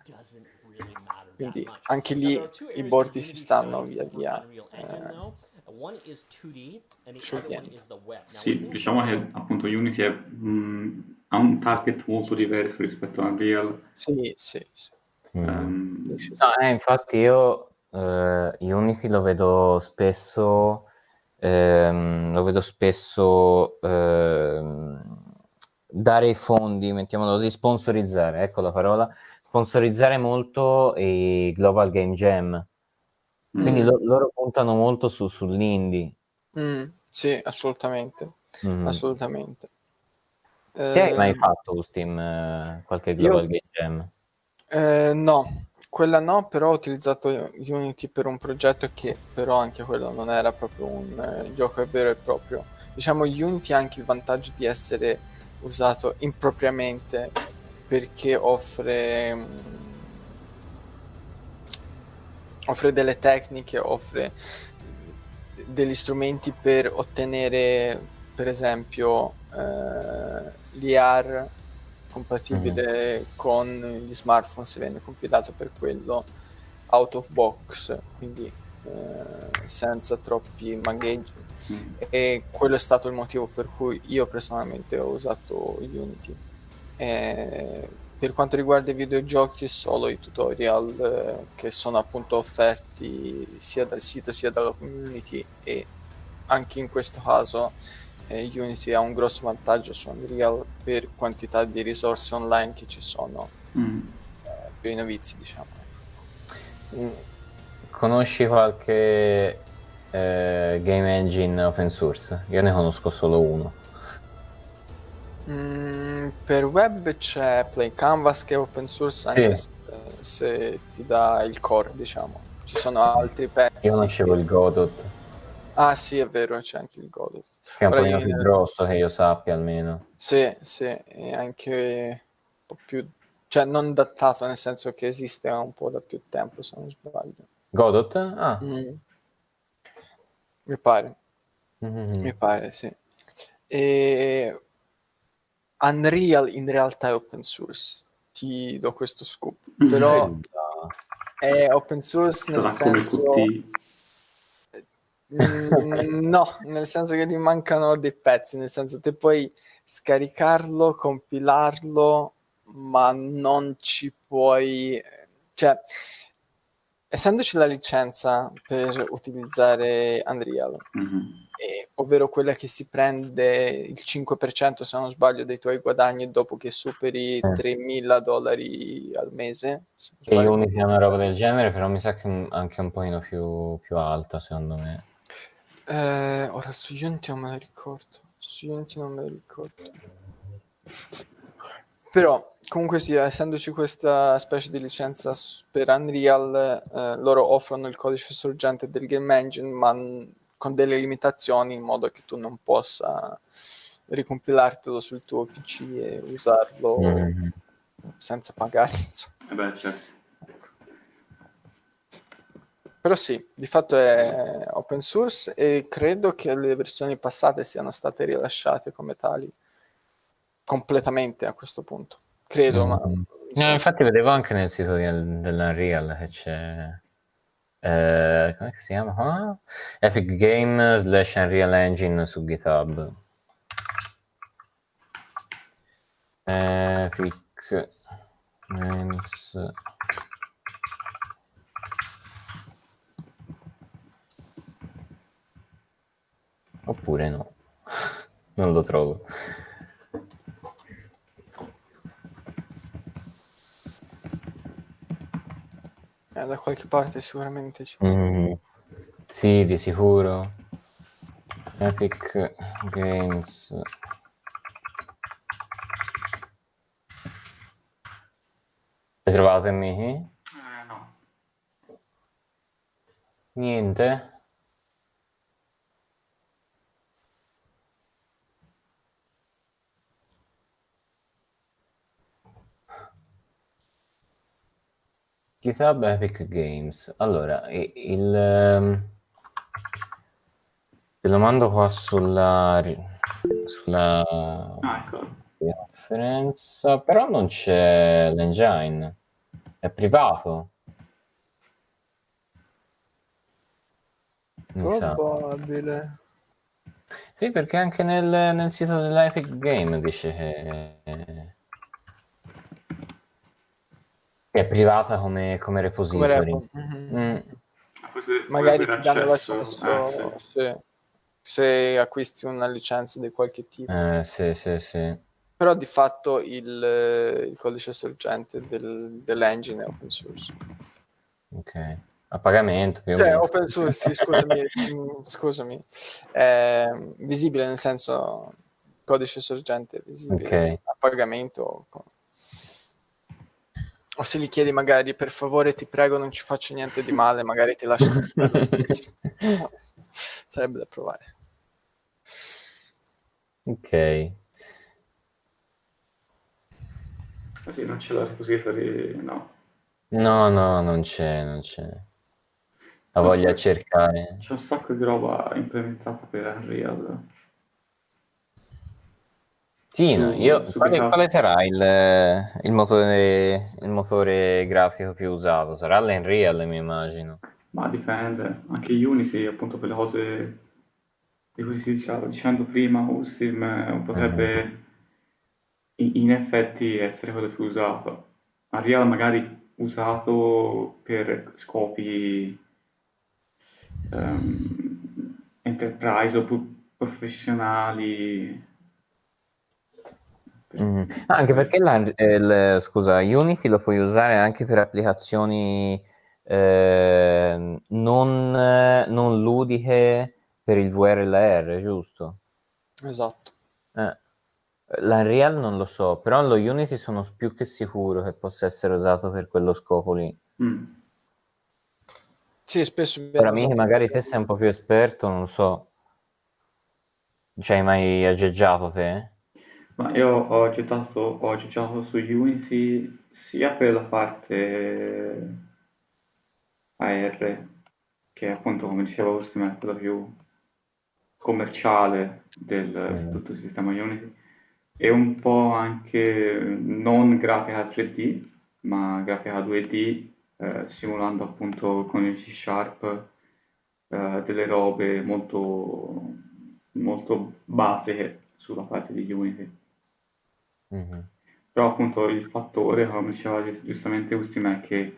Speaker 3: Quindi anche lì i bordi si stanno via via eh,
Speaker 6: though. One is 2D and the other one
Speaker 3: sciogliendo.
Speaker 6: is the web. Now,
Speaker 2: Sì, diciamo che
Speaker 6: 2D,
Speaker 2: appunto Unity è, mh, ha un target molto diverso rispetto a Unreal.
Speaker 3: Sì, sì, sì.
Speaker 1: Mm.
Speaker 2: Ehm,
Speaker 1: No, eh, infatti io eh, Unity lo vedo spesso, ehm, lo vedo spesso ehm, dare i fondi, mettiamolo così, sponsorizzare, ecco la parola, sponsorizzare molto i Global Game Jam. Quindi
Speaker 3: Mm.
Speaker 1: lo- loro puntano molto su, sull'indie.
Speaker 3: Mm, sì, assolutamente,
Speaker 1: Mm.
Speaker 3: assolutamente.
Speaker 1: Te hai mai
Speaker 3: Eh,
Speaker 1: fatto su Steam eh, qualche
Speaker 3: io
Speaker 1: Global Game Jam?
Speaker 3: Eh, no, quella no, però ho utilizzato Unity per un progetto che però anche quello non era proprio un eh, gioco vero e proprio. Diciamo Unity ha anche il vantaggio di essere usato impropriamente perché offre, mm, offre delle tecniche, offre degli strumenti per ottenere per esempio eh, l'IR compatibile con gli smartphone se viene compilato per quello out of box quindi eh, senza troppi magheggi.
Speaker 2: Mm.
Speaker 3: e quello è stato il motivo per cui io personalmente ho usato Unity. Eh, per quanto riguarda i videogiochi solo i tutorial eh, che sono appunto offerti sia dal sito sia dalla community e anche in questo caso eh, Unity ha un grosso vantaggio su Unreal per quantità di risorse online che ci sono
Speaker 2: Mm.
Speaker 3: eh, per i novizi diciamo
Speaker 1: Mm. Conosci qualche eh, game engine open source? Io ne conosco solo uno.
Speaker 3: Mm, per web c'è Play Canvas che è open source anche
Speaker 1: Sì.
Speaker 3: se, se ti dà il core diciamo ci sono altri pezzi
Speaker 1: Io conoscevo il Godot,
Speaker 3: ah sì è vero c'è anche il Godot
Speaker 1: che è un pochino
Speaker 3: io-
Speaker 1: più grosso che io sappia almeno.
Speaker 3: Sì, sì, e anche un po' più, cioè non datato, nel senso che esiste un po' da più tempo, se non sbaglio.
Speaker 1: Godot? Ah.
Speaker 3: Mm. Mi pare,
Speaker 1: Mhm.
Speaker 3: mi pare, sì. E Unreal in realtà è open source, ti do questo scoop, però è open source nel
Speaker 2: Sarà
Speaker 3: senso... Mm, no, nel senso che gli mancano dei pezzi, nel senso te puoi scaricarlo, compilarlo, ma non ci puoi... Cioè, essendoci la licenza per utilizzare Unreal,
Speaker 2: Mhm.
Speaker 3: eh, ovvero quella che si prende il 5% se non sbaglio dei tuoi guadagni dopo che superi
Speaker 1: Eh.
Speaker 3: 3.000 dollari al mese,
Speaker 1: E. Unity è una roba del genere, però mi sa che un- anche un pochino più, più alta, secondo me.
Speaker 3: Eh, ora su Unity non me lo ricordo. Su Unity non me lo ricordo. Però, comunque sia, essendoci questa specie di licenza per Unreal, eh, loro offrono il codice sorgente del game engine, ma n- con delle limitazioni in modo che tu non possa ricompilartelo sul tuo PC e usarlo
Speaker 1: Mhm.
Speaker 3: senza pagare, insomma.
Speaker 2: Eh beh, certo.
Speaker 3: Però sì, di fatto è open source e credo che le versioni passate siano state rilasciate come tali completamente a questo punto. Credo, ma...
Speaker 1: Mm. No, infatti vedevo anche nel sito di- dell'Unreal che c'è... Eh, come si chiama? Ah, Epic Game slash Unreal Engine su GitHub. Epic Games Oppure no. Non lo trovo.
Speaker 3: Eh, da qualche parte sicuramente ci sono.
Speaker 1: Mm, sì, di sicuro. Epic Games. Hai trovato Michi?
Speaker 2: Eh, no.
Speaker 1: Niente? GitHub Epic Games. Allora, il... ehm, Te lo mando qua sulla... sulla
Speaker 2: Ah, ecco.
Speaker 1: conferenza, però non c'è l'engine. È privato. Mi sa.
Speaker 3: Probabile.
Speaker 1: Sì, perché anche nel, nel sito dell'Epic Game dice che, che è privata come, come
Speaker 3: Come
Speaker 1: repository.
Speaker 3: repo. Mhm.
Speaker 1: Mm,
Speaker 3: Magari ti danno
Speaker 2: accesso-
Speaker 3: l'accesso
Speaker 2: eh, sì.
Speaker 3: sì, se acquisti una licenza di qualche tipo.
Speaker 1: eh, sì, sì, sì.
Speaker 3: Però di fatto il, il codice sorgente del- dell'engine è open source.
Speaker 1: Ok. A pagamento più
Speaker 3: Cioè,
Speaker 1: meno.
Speaker 3: open source, sì, scusami, scusami. È visibile nel senso codice sorgente visibile
Speaker 1: Ok.
Speaker 3: a pagamento. O se gli chiedi magari per favore ti prego non ci faccio niente di male, magari ti lascio lo stesso. Sarebbe da provare.
Speaker 1: Ok.
Speaker 2: Ah, sì, non c'è la repository, no.
Speaker 1: No, no, non c'è, non c'è. La voglia cercare.
Speaker 2: C'è un sacco di roba implementata per Unreal.
Speaker 1: Sì, no, io, quale, quale sarà il, il motore, il motore grafico più usato? Sarà l'Unreal, mi immagino.
Speaker 2: Ma dipende, anche Unity, appunto per le cose di cui si stava dicendo prima, Ustim eh, potrebbe i- in effetti essere quello più usato. Unreal magari usato per scopi ehm, enterprise o professionali.
Speaker 1: Ah, Anche perché la- eh, il- scusa, Unity lo puoi usare anche per applicazioni eh, non, non ludiche per il VRLR, giusto?
Speaker 3: Esatto.
Speaker 1: Eh, L'Unreal non lo so, però lo Unity sono più che sicuro che possa essere usato per quello scopo lì.
Speaker 2: Mm.
Speaker 3: Sì, spesso
Speaker 1: Ora, Miki, magari te sei un po' più esperto, non so. Ci hai mai aggeggiato te?
Speaker 2: Ma io ho gettato, ho giocato su Unity sia per la parte AR, che appunto, come dicevo, Ustim è quella più commerciale del
Speaker 1: Mm.
Speaker 2: tutto il sistema Unity, e un po' anche non grafica 3D, ma grafica 2D, eh, simulando appunto con il C Sharp eh, delle robe molto, molto basiche sulla parte di Unity.
Speaker 1: Mhm.
Speaker 2: Però appunto il fattore, come diceva giust- giustamente Ustim, è che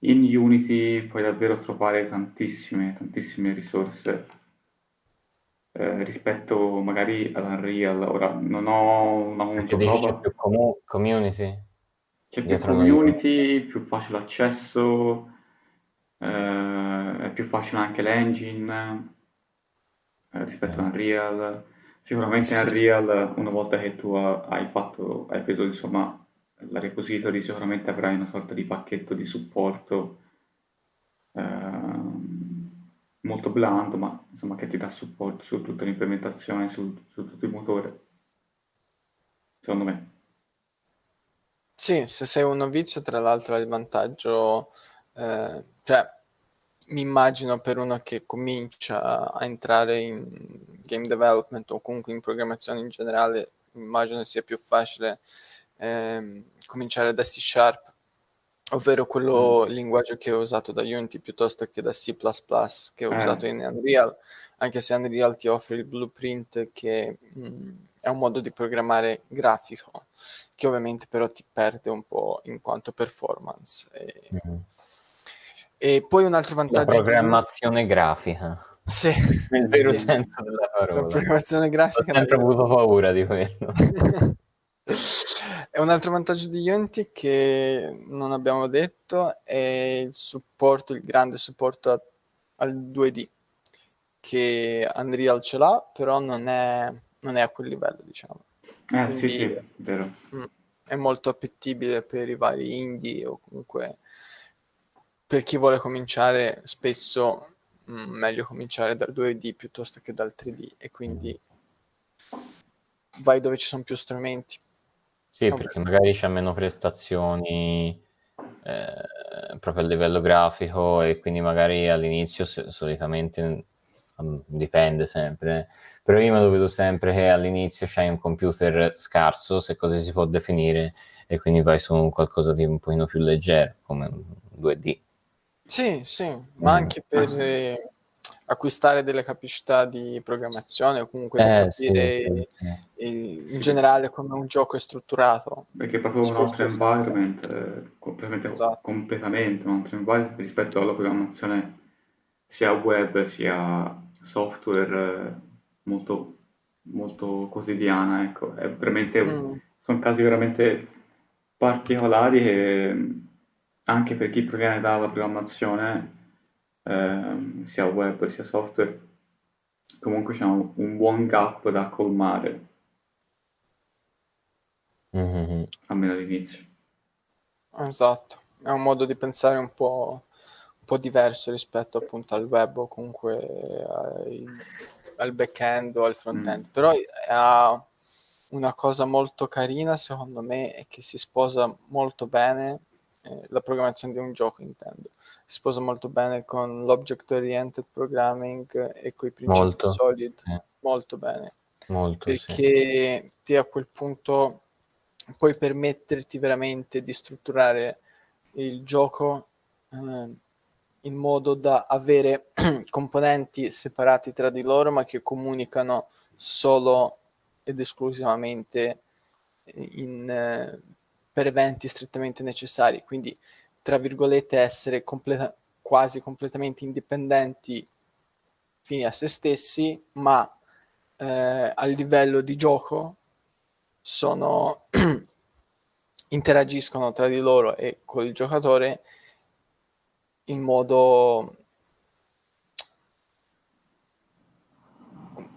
Speaker 2: in Unity puoi davvero trovare tantissime, tantissime risorse eh, rispetto magari all'Unreal. Ora non ho,
Speaker 1: Perché dici c'è più comu- community?
Speaker 2: C'è più community, più facile accesso, eh, è più facile anche l'engine eh, rispetto a Unreal. Sicuramente
Speaker 3: Sì, sì.
Speaker 2: Unreal, una volta che tu ha- hai fatto, hai preso insomma la repository, sicuramente avrai una sorta di pacchetto di supporto ehm, molto blando, ma insomma che ti dà supporto su tutta l'implementazione, su, su tutto il motore. Secondo me.
Speaker 3: Sì, se sei un novizio, tra l'altro, hai il vantaggio, eh, cioè, mi immagino per uno che comincia a entrare in game development o comunque in programmazione in generale, immagino sia più facile ehm, cominciare da C Sharp, ovvero quello linguaggio che ho usato da Unity piuttosto che da C++ che ho
Speaker 2: Eh.
Speaker 3: usato in Unreal, anche se Unreal ti offre il blueprint che mh, è un modo di programmare grafico che ovviamente però ti perde un po' in quanto performance. E,
Speaker 1: Mhm.
Speaker 3: E poi un altro
Speaker 1: La
Speaker 3: vantaggio... di-
Speaker 1: programmazione grafica,
Speaker 3: Sì,
Speaker 1: nel vero
Speaker 3: sì.
Speaker 1: senso della
Speaker 3: La
Speaker 1: parola.
Speaker 3: programmazione
Speaker 1: Ho
Speaker 3: grafica...
Speaker 1: sempre avuto paura di quello.
Speaker 3: E un altro vantaggio di Unity che non abbiamo detto è il supporto, il grande supporto a- al 2D, che Unreal ce l'ha, però non è, non è a quel livello, diciamo.
Speaker 2: Eh sì,
Speaker 3: Quindi-
Speaker 2: sì, vero.
Speaker 3: Mm, È molto appetibile per i vari indie o comunque per chi vuole cominciare, spesso mm, meglio cominciare dal 2D piuttosto che dal 3D e quindi vai dove ci sono più strumenti.
Speaker 1: Sì,
Speaker 3: Vabbè.
Speaker 1: perché magari c'è meno prestazioni eh, proprio a livello grafico e quindi magari all'inizio solitamente mm, dipende sempre, però io me lo vedo sempre che all'inizio c'hai un computer scarso, se così si può definire, e quindi vai su qualcosa di un pochino più leggero, come un 2D.
Speaker 3: Sì, sì, ma
Speaker 1: Mm.
Speaker 3: anche per
Speaker 2: Ah.
Speaker 3: eh, acquistare delle capacità di programmazione o comunque di
Speaker 1: Eh, sì,
Speaker 3: capire
Speaker 1: sì, sì.
Speaker 3: eh, in generale come un gioco è strutturato.
Speaker 2: Perché è proprio un
Speaker 3: Spesso
Speaker 2: altro environment, eh, completamente,
Speaker 3: Esatto.
Speaker 2: completamente un altro environment rispetto alla programmazione sia web sia software eh, molto, molto quotidiana, ecco. È veramente,
Speaker 3: Mm.
Speaker 2: sono casi veramente particolari che anche per chi proviene dalla programmazione, ehm, sia web sia software, comunque c'è un, un buon gap da colmare,
Speaker 1: Mhm.
Speaker 2: almeno all'inizio.
Speaker 3: Esatto, è un modo di pensare un po', un po' diverso rispetto appunto al web o comunque ai- al back-end o al front-end,
Speaker 2: Mm.
Speaker 3: però ha una cosa molto carina secondo me è che si sposa molto bene, eh, la programmazione di un gioco intendo, si sposa molto bene con l'object oriented programming e con i principi
Speaker 1: Molto,
Speaker 3: solid,
Speaker 1: sì.
Speaker 3: molto bene
Speaker 1: Molto, sì.
Speaker 3: perché te a quel punto puoi permetterti veramente di strutturare il gioco eh, in modo da avere componenti separati tra di loro ma che comunicano solo ed esclusivamente in, eh, per eventi strettamente necessari quindi tra virgolette essere completa- quasi completamente indipendenti fini a se stessi ma eh, a livello di gioco sono interagiscono tra di loro e con il giocatore in modo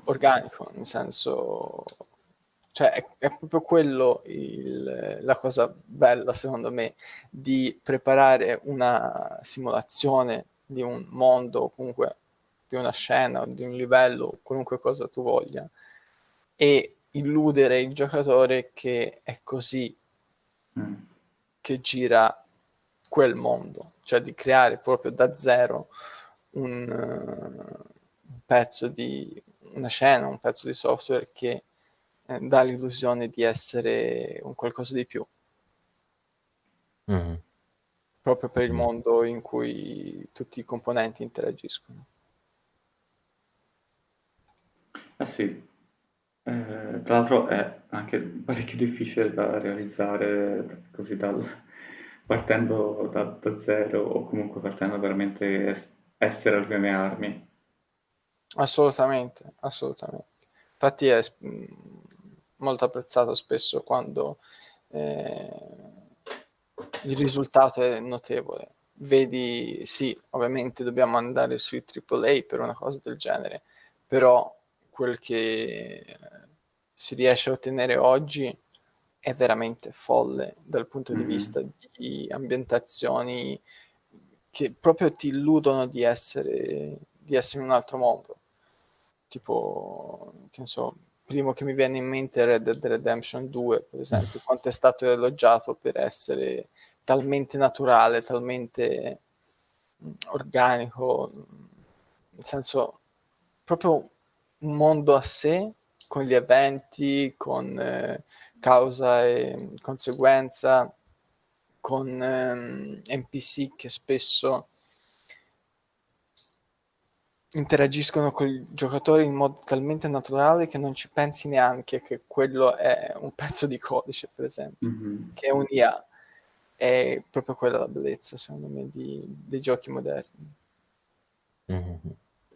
Speaker 3: organico, nel senso cioè è, è proprio quello il- la cosa bella secondo me di preparare una simulazione di un mondo o comunque di una scena o di un livello, qualunque cosa tu voglia, e illudere il giocatore che è così
Speaker 2: Mm.
Speaker 3: che gira quel mondo, cioè di creare proprio da zero un, eh, un pezzo di una scena, un pezzo di software che eh, dà l'illusione di essere un qualcosa di più,
Speaker 1: Mhm.
Speaker 3: proprio per il
Speaker 1: Mm.
Speaker 3: mondo in cui tutti i componenti interagiscono.
Speaker 2: Eh sì, Eh, tra l'altro è anche parecchio difficile da realizzare così dal, partendo da, da zero o comunque partendo veramente es- essere alle mie armi.
Speaker 3: Assolutamente, assolutamente. Infatti è mh, molto apprezzato spesso quando eh, il risultato è notevole. Vedi, sì, ovviamente dobbiamo andare sui AAA per una cosa del genere, però quel che si riesce a ottenere oggi è veramente folle dal punto di
Speaker 2: Mhm.
Speaker 3: vista di ambientazioni che proprio ti illudono di essere, di essere in un altro mondo. Tipo, che ne so, primo che mi viene in mente è Red Dead Redemption 2, per esempio, quanto è stato elogiato per essere talmente naturale, talmente mm, organico, mm, nel senso proprio un mondo a sé, con gli eventi, con eh, causa e conseguenza, con ehm, NPC che spesso interagiscono con i giocatori in modo talmente naturale che non ci pensi neanche che quello è un pezzo di codice, per esempio,
Speaker 2: Mhm.
Speaker 3: che è un'IA. È proprio quella la bellezza, secondo me, di- dei giochi moderni.
Speaker 1: Mhm.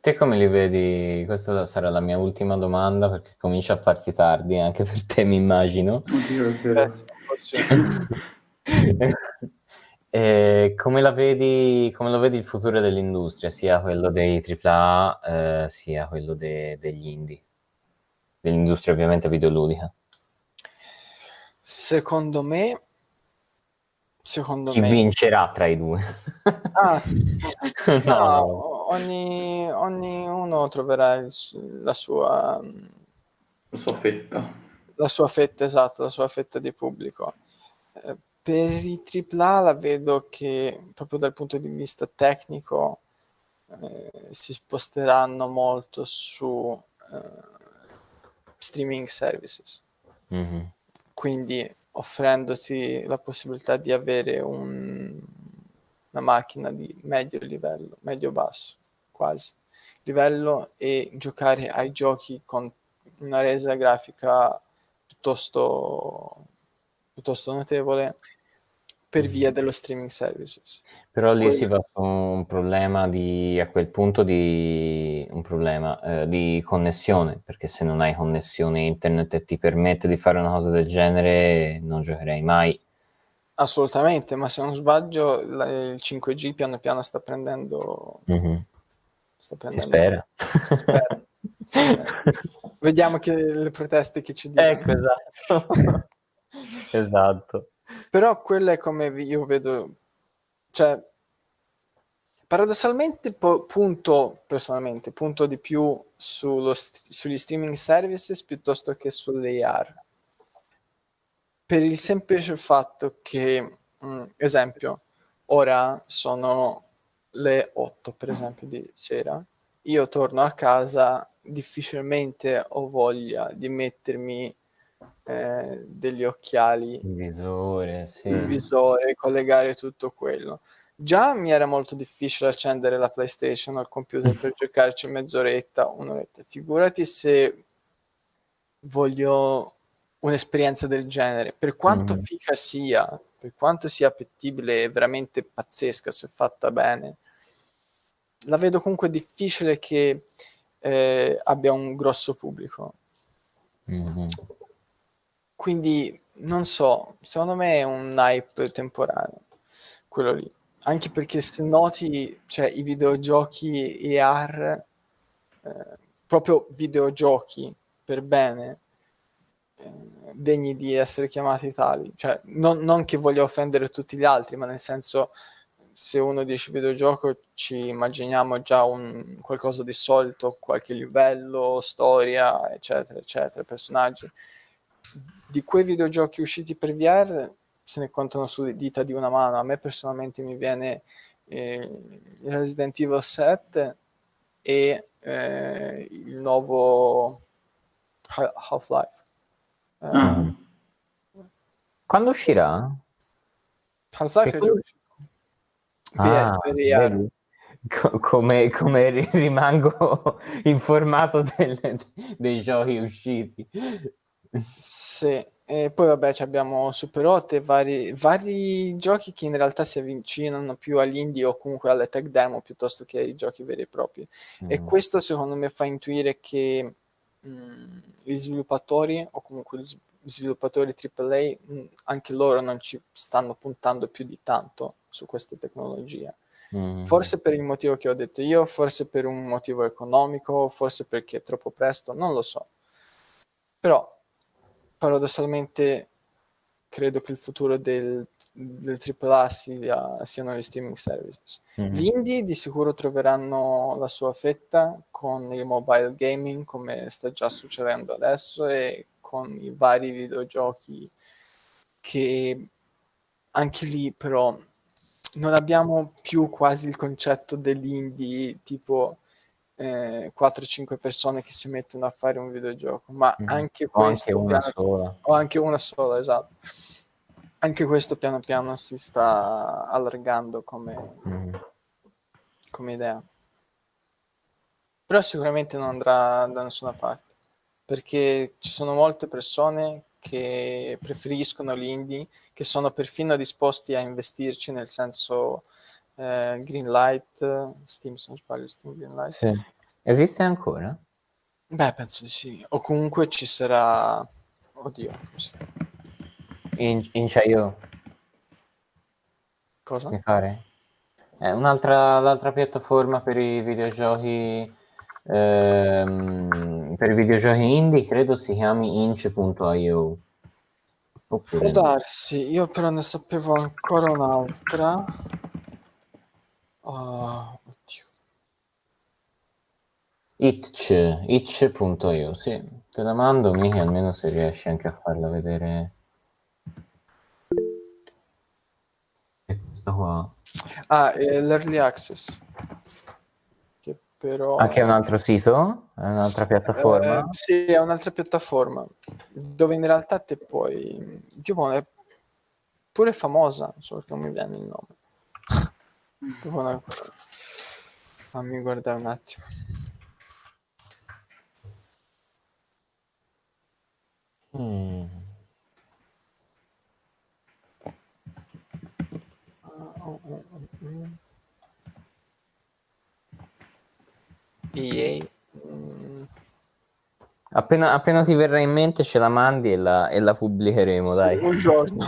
Speaker 1: Te come li vedi? Questa sarà la mia ultima domanda perché comincia a farsi tardi anche per te, mi immagino.
Speaker 2: Oddio, è vero.
Speaker 1: E come la vedi, come lo vedi il futuro dell'industria, sia quello dei AAA, eh, sia quello de- degli indie, dell'industria ovviamente videoludica?
Speaker 3: Secondo me, secondo
Speaker 1: Chi
Speaker 3: me,
Speaker 1: vincerà tra i due?
Speaker 3: Ah,
Speaker 1: No,
Speaker 3: no, ogni, ognuno troverà il la sua,
Speaker 2: La sua fetta.
Speaker 3: la sua fetta esatta, la sua fetta di pubblico. Eh, per i AAA la vedo che proprio dal punto di vista tecnico eh, si sposteranno molto su eh, streaming services.
Speaker 1: Mhm.
Speaker 3: quindi offrendoti la possibilità di avere un- una macchina di medio livello, medio-basso, quasi livello e giocare ai giochi con una resa grafica piuttosto, piuttosto notevole per via dello streaming services.
Speaker 1: Però lì
Speaker 3: Poi-
Speaker 1: si va su un problema di, a quel punto di, un problema, eh, di connessione, perché se non hai connessione internet e ti permette di fare una cosa del genere, non giocherei mai.
Speaker 3: Assolutamente, ma se non sbaglio la- il 5G piano piano sta prendendo...
Speaker 1: Mhm.
Speaker 3: Sta
Speaker 1: Si
Speaker 3: prendendo
Speaker 1: spera.
Speaker 3: Si spera, si spera. Vediamo che le proteste che ci dicono.
Speaker 1: Ecco, esatto. esatto.
Speaker 3: Però quello è come io vedo, cioè, paradossalmente po- punto, personalmente, punto di più st- sugli streaming services piuttosto che sull'AR. Per il semplice fatto che, mm, esempio, ora sono le 8, per esempio, di sera, io torno a casa, difficilmente ho voglia di mettermi eh, degli occhiali
Speaker 1: Il visore, sì.
Speaker 3: il visore, collegare tutto quello. Già mi era molto difficile accendere la PlayStation al computer per giocarci mezz'oretta, un'oretta. Figurati se voglio un'esperienza del genere, per quanto
Speaker 1: Mhm.
Speaker 3: fica sia, per quanto sia appetibile e veramente pazzesca se fatta bene, la vedo comunque difficile che eh, abbia un grosso pubblico.
Speaker 1: Mhm.
Speaker 3: Quindi non so, secondo me è un hype temporaneo, quello lì. Anche perché se noti, cioè i videogiochi AR, eh, proprio videogiochi per bene, eh, degni di essere chiamati tali. Cioè, non, non che voglia offendere tutti gli altri, ma nel senso, se uno dice videogioco ci immaginiamo già un, qualcosa di solito, qualche livello, storia, eccetera, eccetera, personaggi di quei videogiochi usciti per VR se ne contano sulle dita di una mano. A me personalmente mi viene eh, il Resident Evil 7 e eh, il nuovo Ha- Half-Life. Eh,
Speaker 2: Ah,
Speaker 1: Quando uscirà?
Speaker 3: Half-Life
Speaker 1: Che
Speaker 3: è già uscito.
Speaker 1: Ah,
Speaker 3: per
Speaker 1: come, come ri- rimango informato delle- dei giochi usciti.
Speaker 3: Sì, E poi vabbè ci abbiamo Super 8 e vari, vari giochi che in realtà si avvicinano più agli indie o comunque alle tech demo piuttosto che ai giochi veri e propri. E
Speaker 1: Mm.
Speaker 3: questo secondo me fa intuire che mh, gli sviluppatori o comunque gli sviluppatori AAA mh, anche loro non ci stanno puntando più di tanto su queste tecnologie.
Speaker 1: Mm.
Speaker 3: Forse per il motivo che ho detto io, forse per un motivo economico, forse perché è troppo presto, non lo so. Però paradossalmente credo che il futuro del, del AAA sia, siano gli streaming services.
Speaker 1: Mm.
Speaker 3: Gli indie di sicuro troveranno la sua fetta con il mobile gaming, come sta già succedendo adesso, e con i vari videogiochi che anche lì però non abbiamo più quasi il concetto dell'indie tipo eh, 4-5 persone che si mettono a fare un videogioco, ma
Speaker 1: Mm.
Speaker 3: anche
Speaker 1: O anche
Speaker 3: questo
Speaker 1: una
Speaker 3: piano-
Speaker 1: sola.
Speaker 3: o anche una sola, esatto. Anche questo piano piano si sta allargando come,
Speaker 1: Mm.
Speaker 3: come idea. Però sicuramente non andrà da nessuna parte, perché ci sono molte persone che preferiscono l'indie, che sono perfino disposti a investirci, nel senso eh, Greenlight, Steam se non sbaglio, Steam Greenlight.
Speaker 1: Sì. Esiste ancora?
Speaker 3: Beh, penso di sì. O comunque ci sarà... Oddio, così.
Speaker 1: In, in Chayo,
Speaker 3: cosa?
Speaker 1: mi pare? È un'altra l'altra piattaforma per i videogiochi ehm, per i videogiochi indie credo si chiami inch.io
Speaker 3: Può
Speaker 1: oppure no?
Speaker 3: darsi, io però ne sapevo ancora un'altra. Oh, oddio.
Speaker 1: itch itch.io sì te la mando mica almeno se riesci anche a farla vedere e questa qua
Speaker 3: Ah, eh, l'Early Access. Che però...
Speaker 1: anche un altro sito è un'altra piattaforma
Speaker 3: Eh, sì, è un'altra piattaforma dove in realtà te puoi... Tipo, è pure famosa, non so perché non mi viene il nome. Tipo una- Fammi guardare un attimo.
Speaker 1: Mm.
Speaker 3: EA. mm,
Speaker 1: appena, appena ti verrà in mente ce la mandi e la, e la pubblicheremo dai
Speaker 3: Un giorno.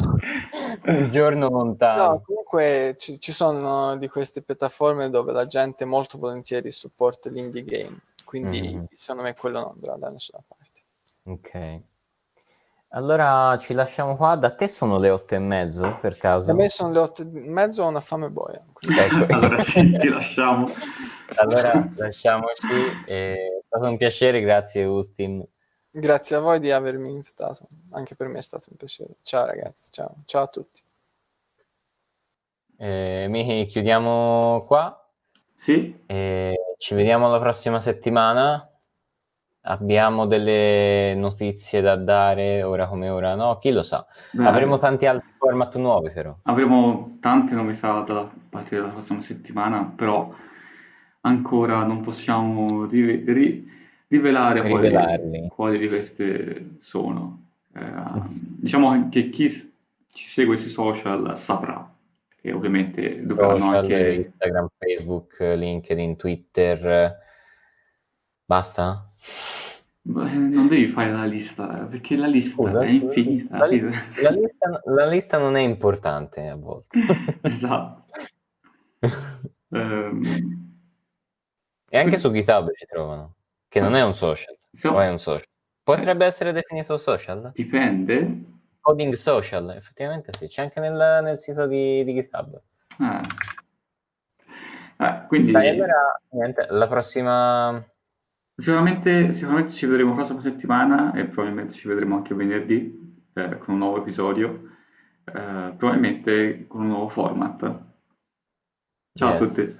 Speaker 1: un giorno lontano
Speaker 3: No, comunque ci, ci sono di queste piattaforme dove la gente molto volentieri supporta l'indie game, quindi
Speaker 1: Mhm.
Speaker 3: secondo me quello non andrà da nessuna parte.
Speaker 1: Ok. Allora ci lasciamo qua. Da te sono le otto e mezzo, per caso?
Speaker 3: Per me sono le otto e mezzo, ho una fame boia. quindi-.
Speaker 2: Allora sì, ti lasciamo.
Speaker 1: Allora lasciamoci. È stato un piacere, grazie Ustin.
Speaker 3: Grazie a voi di avermi invitato, anche per me è stato un piacere. Ciao ragazzi, ciao, ciao a tutti.
Speaker 1: Eh, Michi, chiudiamo qua
Speaker 2: Sì,
Speaker 1: e ci vediamo la prossima settimana. Abbiamo delle notizie da dare ora come ora, no? Chi lo sa.
Speaker 2: beh,
Speaker 1: Avremo tanti altri format nuovi, però.
Speaker 2: avremo tante novità da parte della prossima settimana, però ancora non possiamo rive- ri- rivelare quali, quali di queste sono. Eh, diciamo che chi s- ci segue sui social saprà e ovviamente dovranno anche...
Speaker 1: Instagram, Facebook, LinkedIn, Twitter. Basta?
Speaker 2: Beh, non devi fare la lista, perché la lista
Speaker 1: Scusa,
Speaker 2: è infinita.
Speaker 1: la, li- la lista, la lista non è importante a volte.
Speaker 2: Esatto. Ehm,
Speaker 1: e anche su GitHub ci trovano, che non è un social,
Speaker 2: so-
Speaker 1: o è un social. Potrebbe essere definito social?
Speaker 2: dipende.
Speaker 1: Coding social, effettivamente sì, c'è anche nel, nel sito di, di GitHub.
Speaker 2: Eh. Eh, quindi
Speaker 1: Dai, allora, niente, la prossima...
Speaker 2: sicuramente, sicuramente ci vedremo la prossima settimana e probabilmente ci vedremo anche venerdì eh, con un nuovo episodio, eh, probabilmente con un nuovo format. Ciao a
Speaker 1: Yes.
Speaker 2: tutti.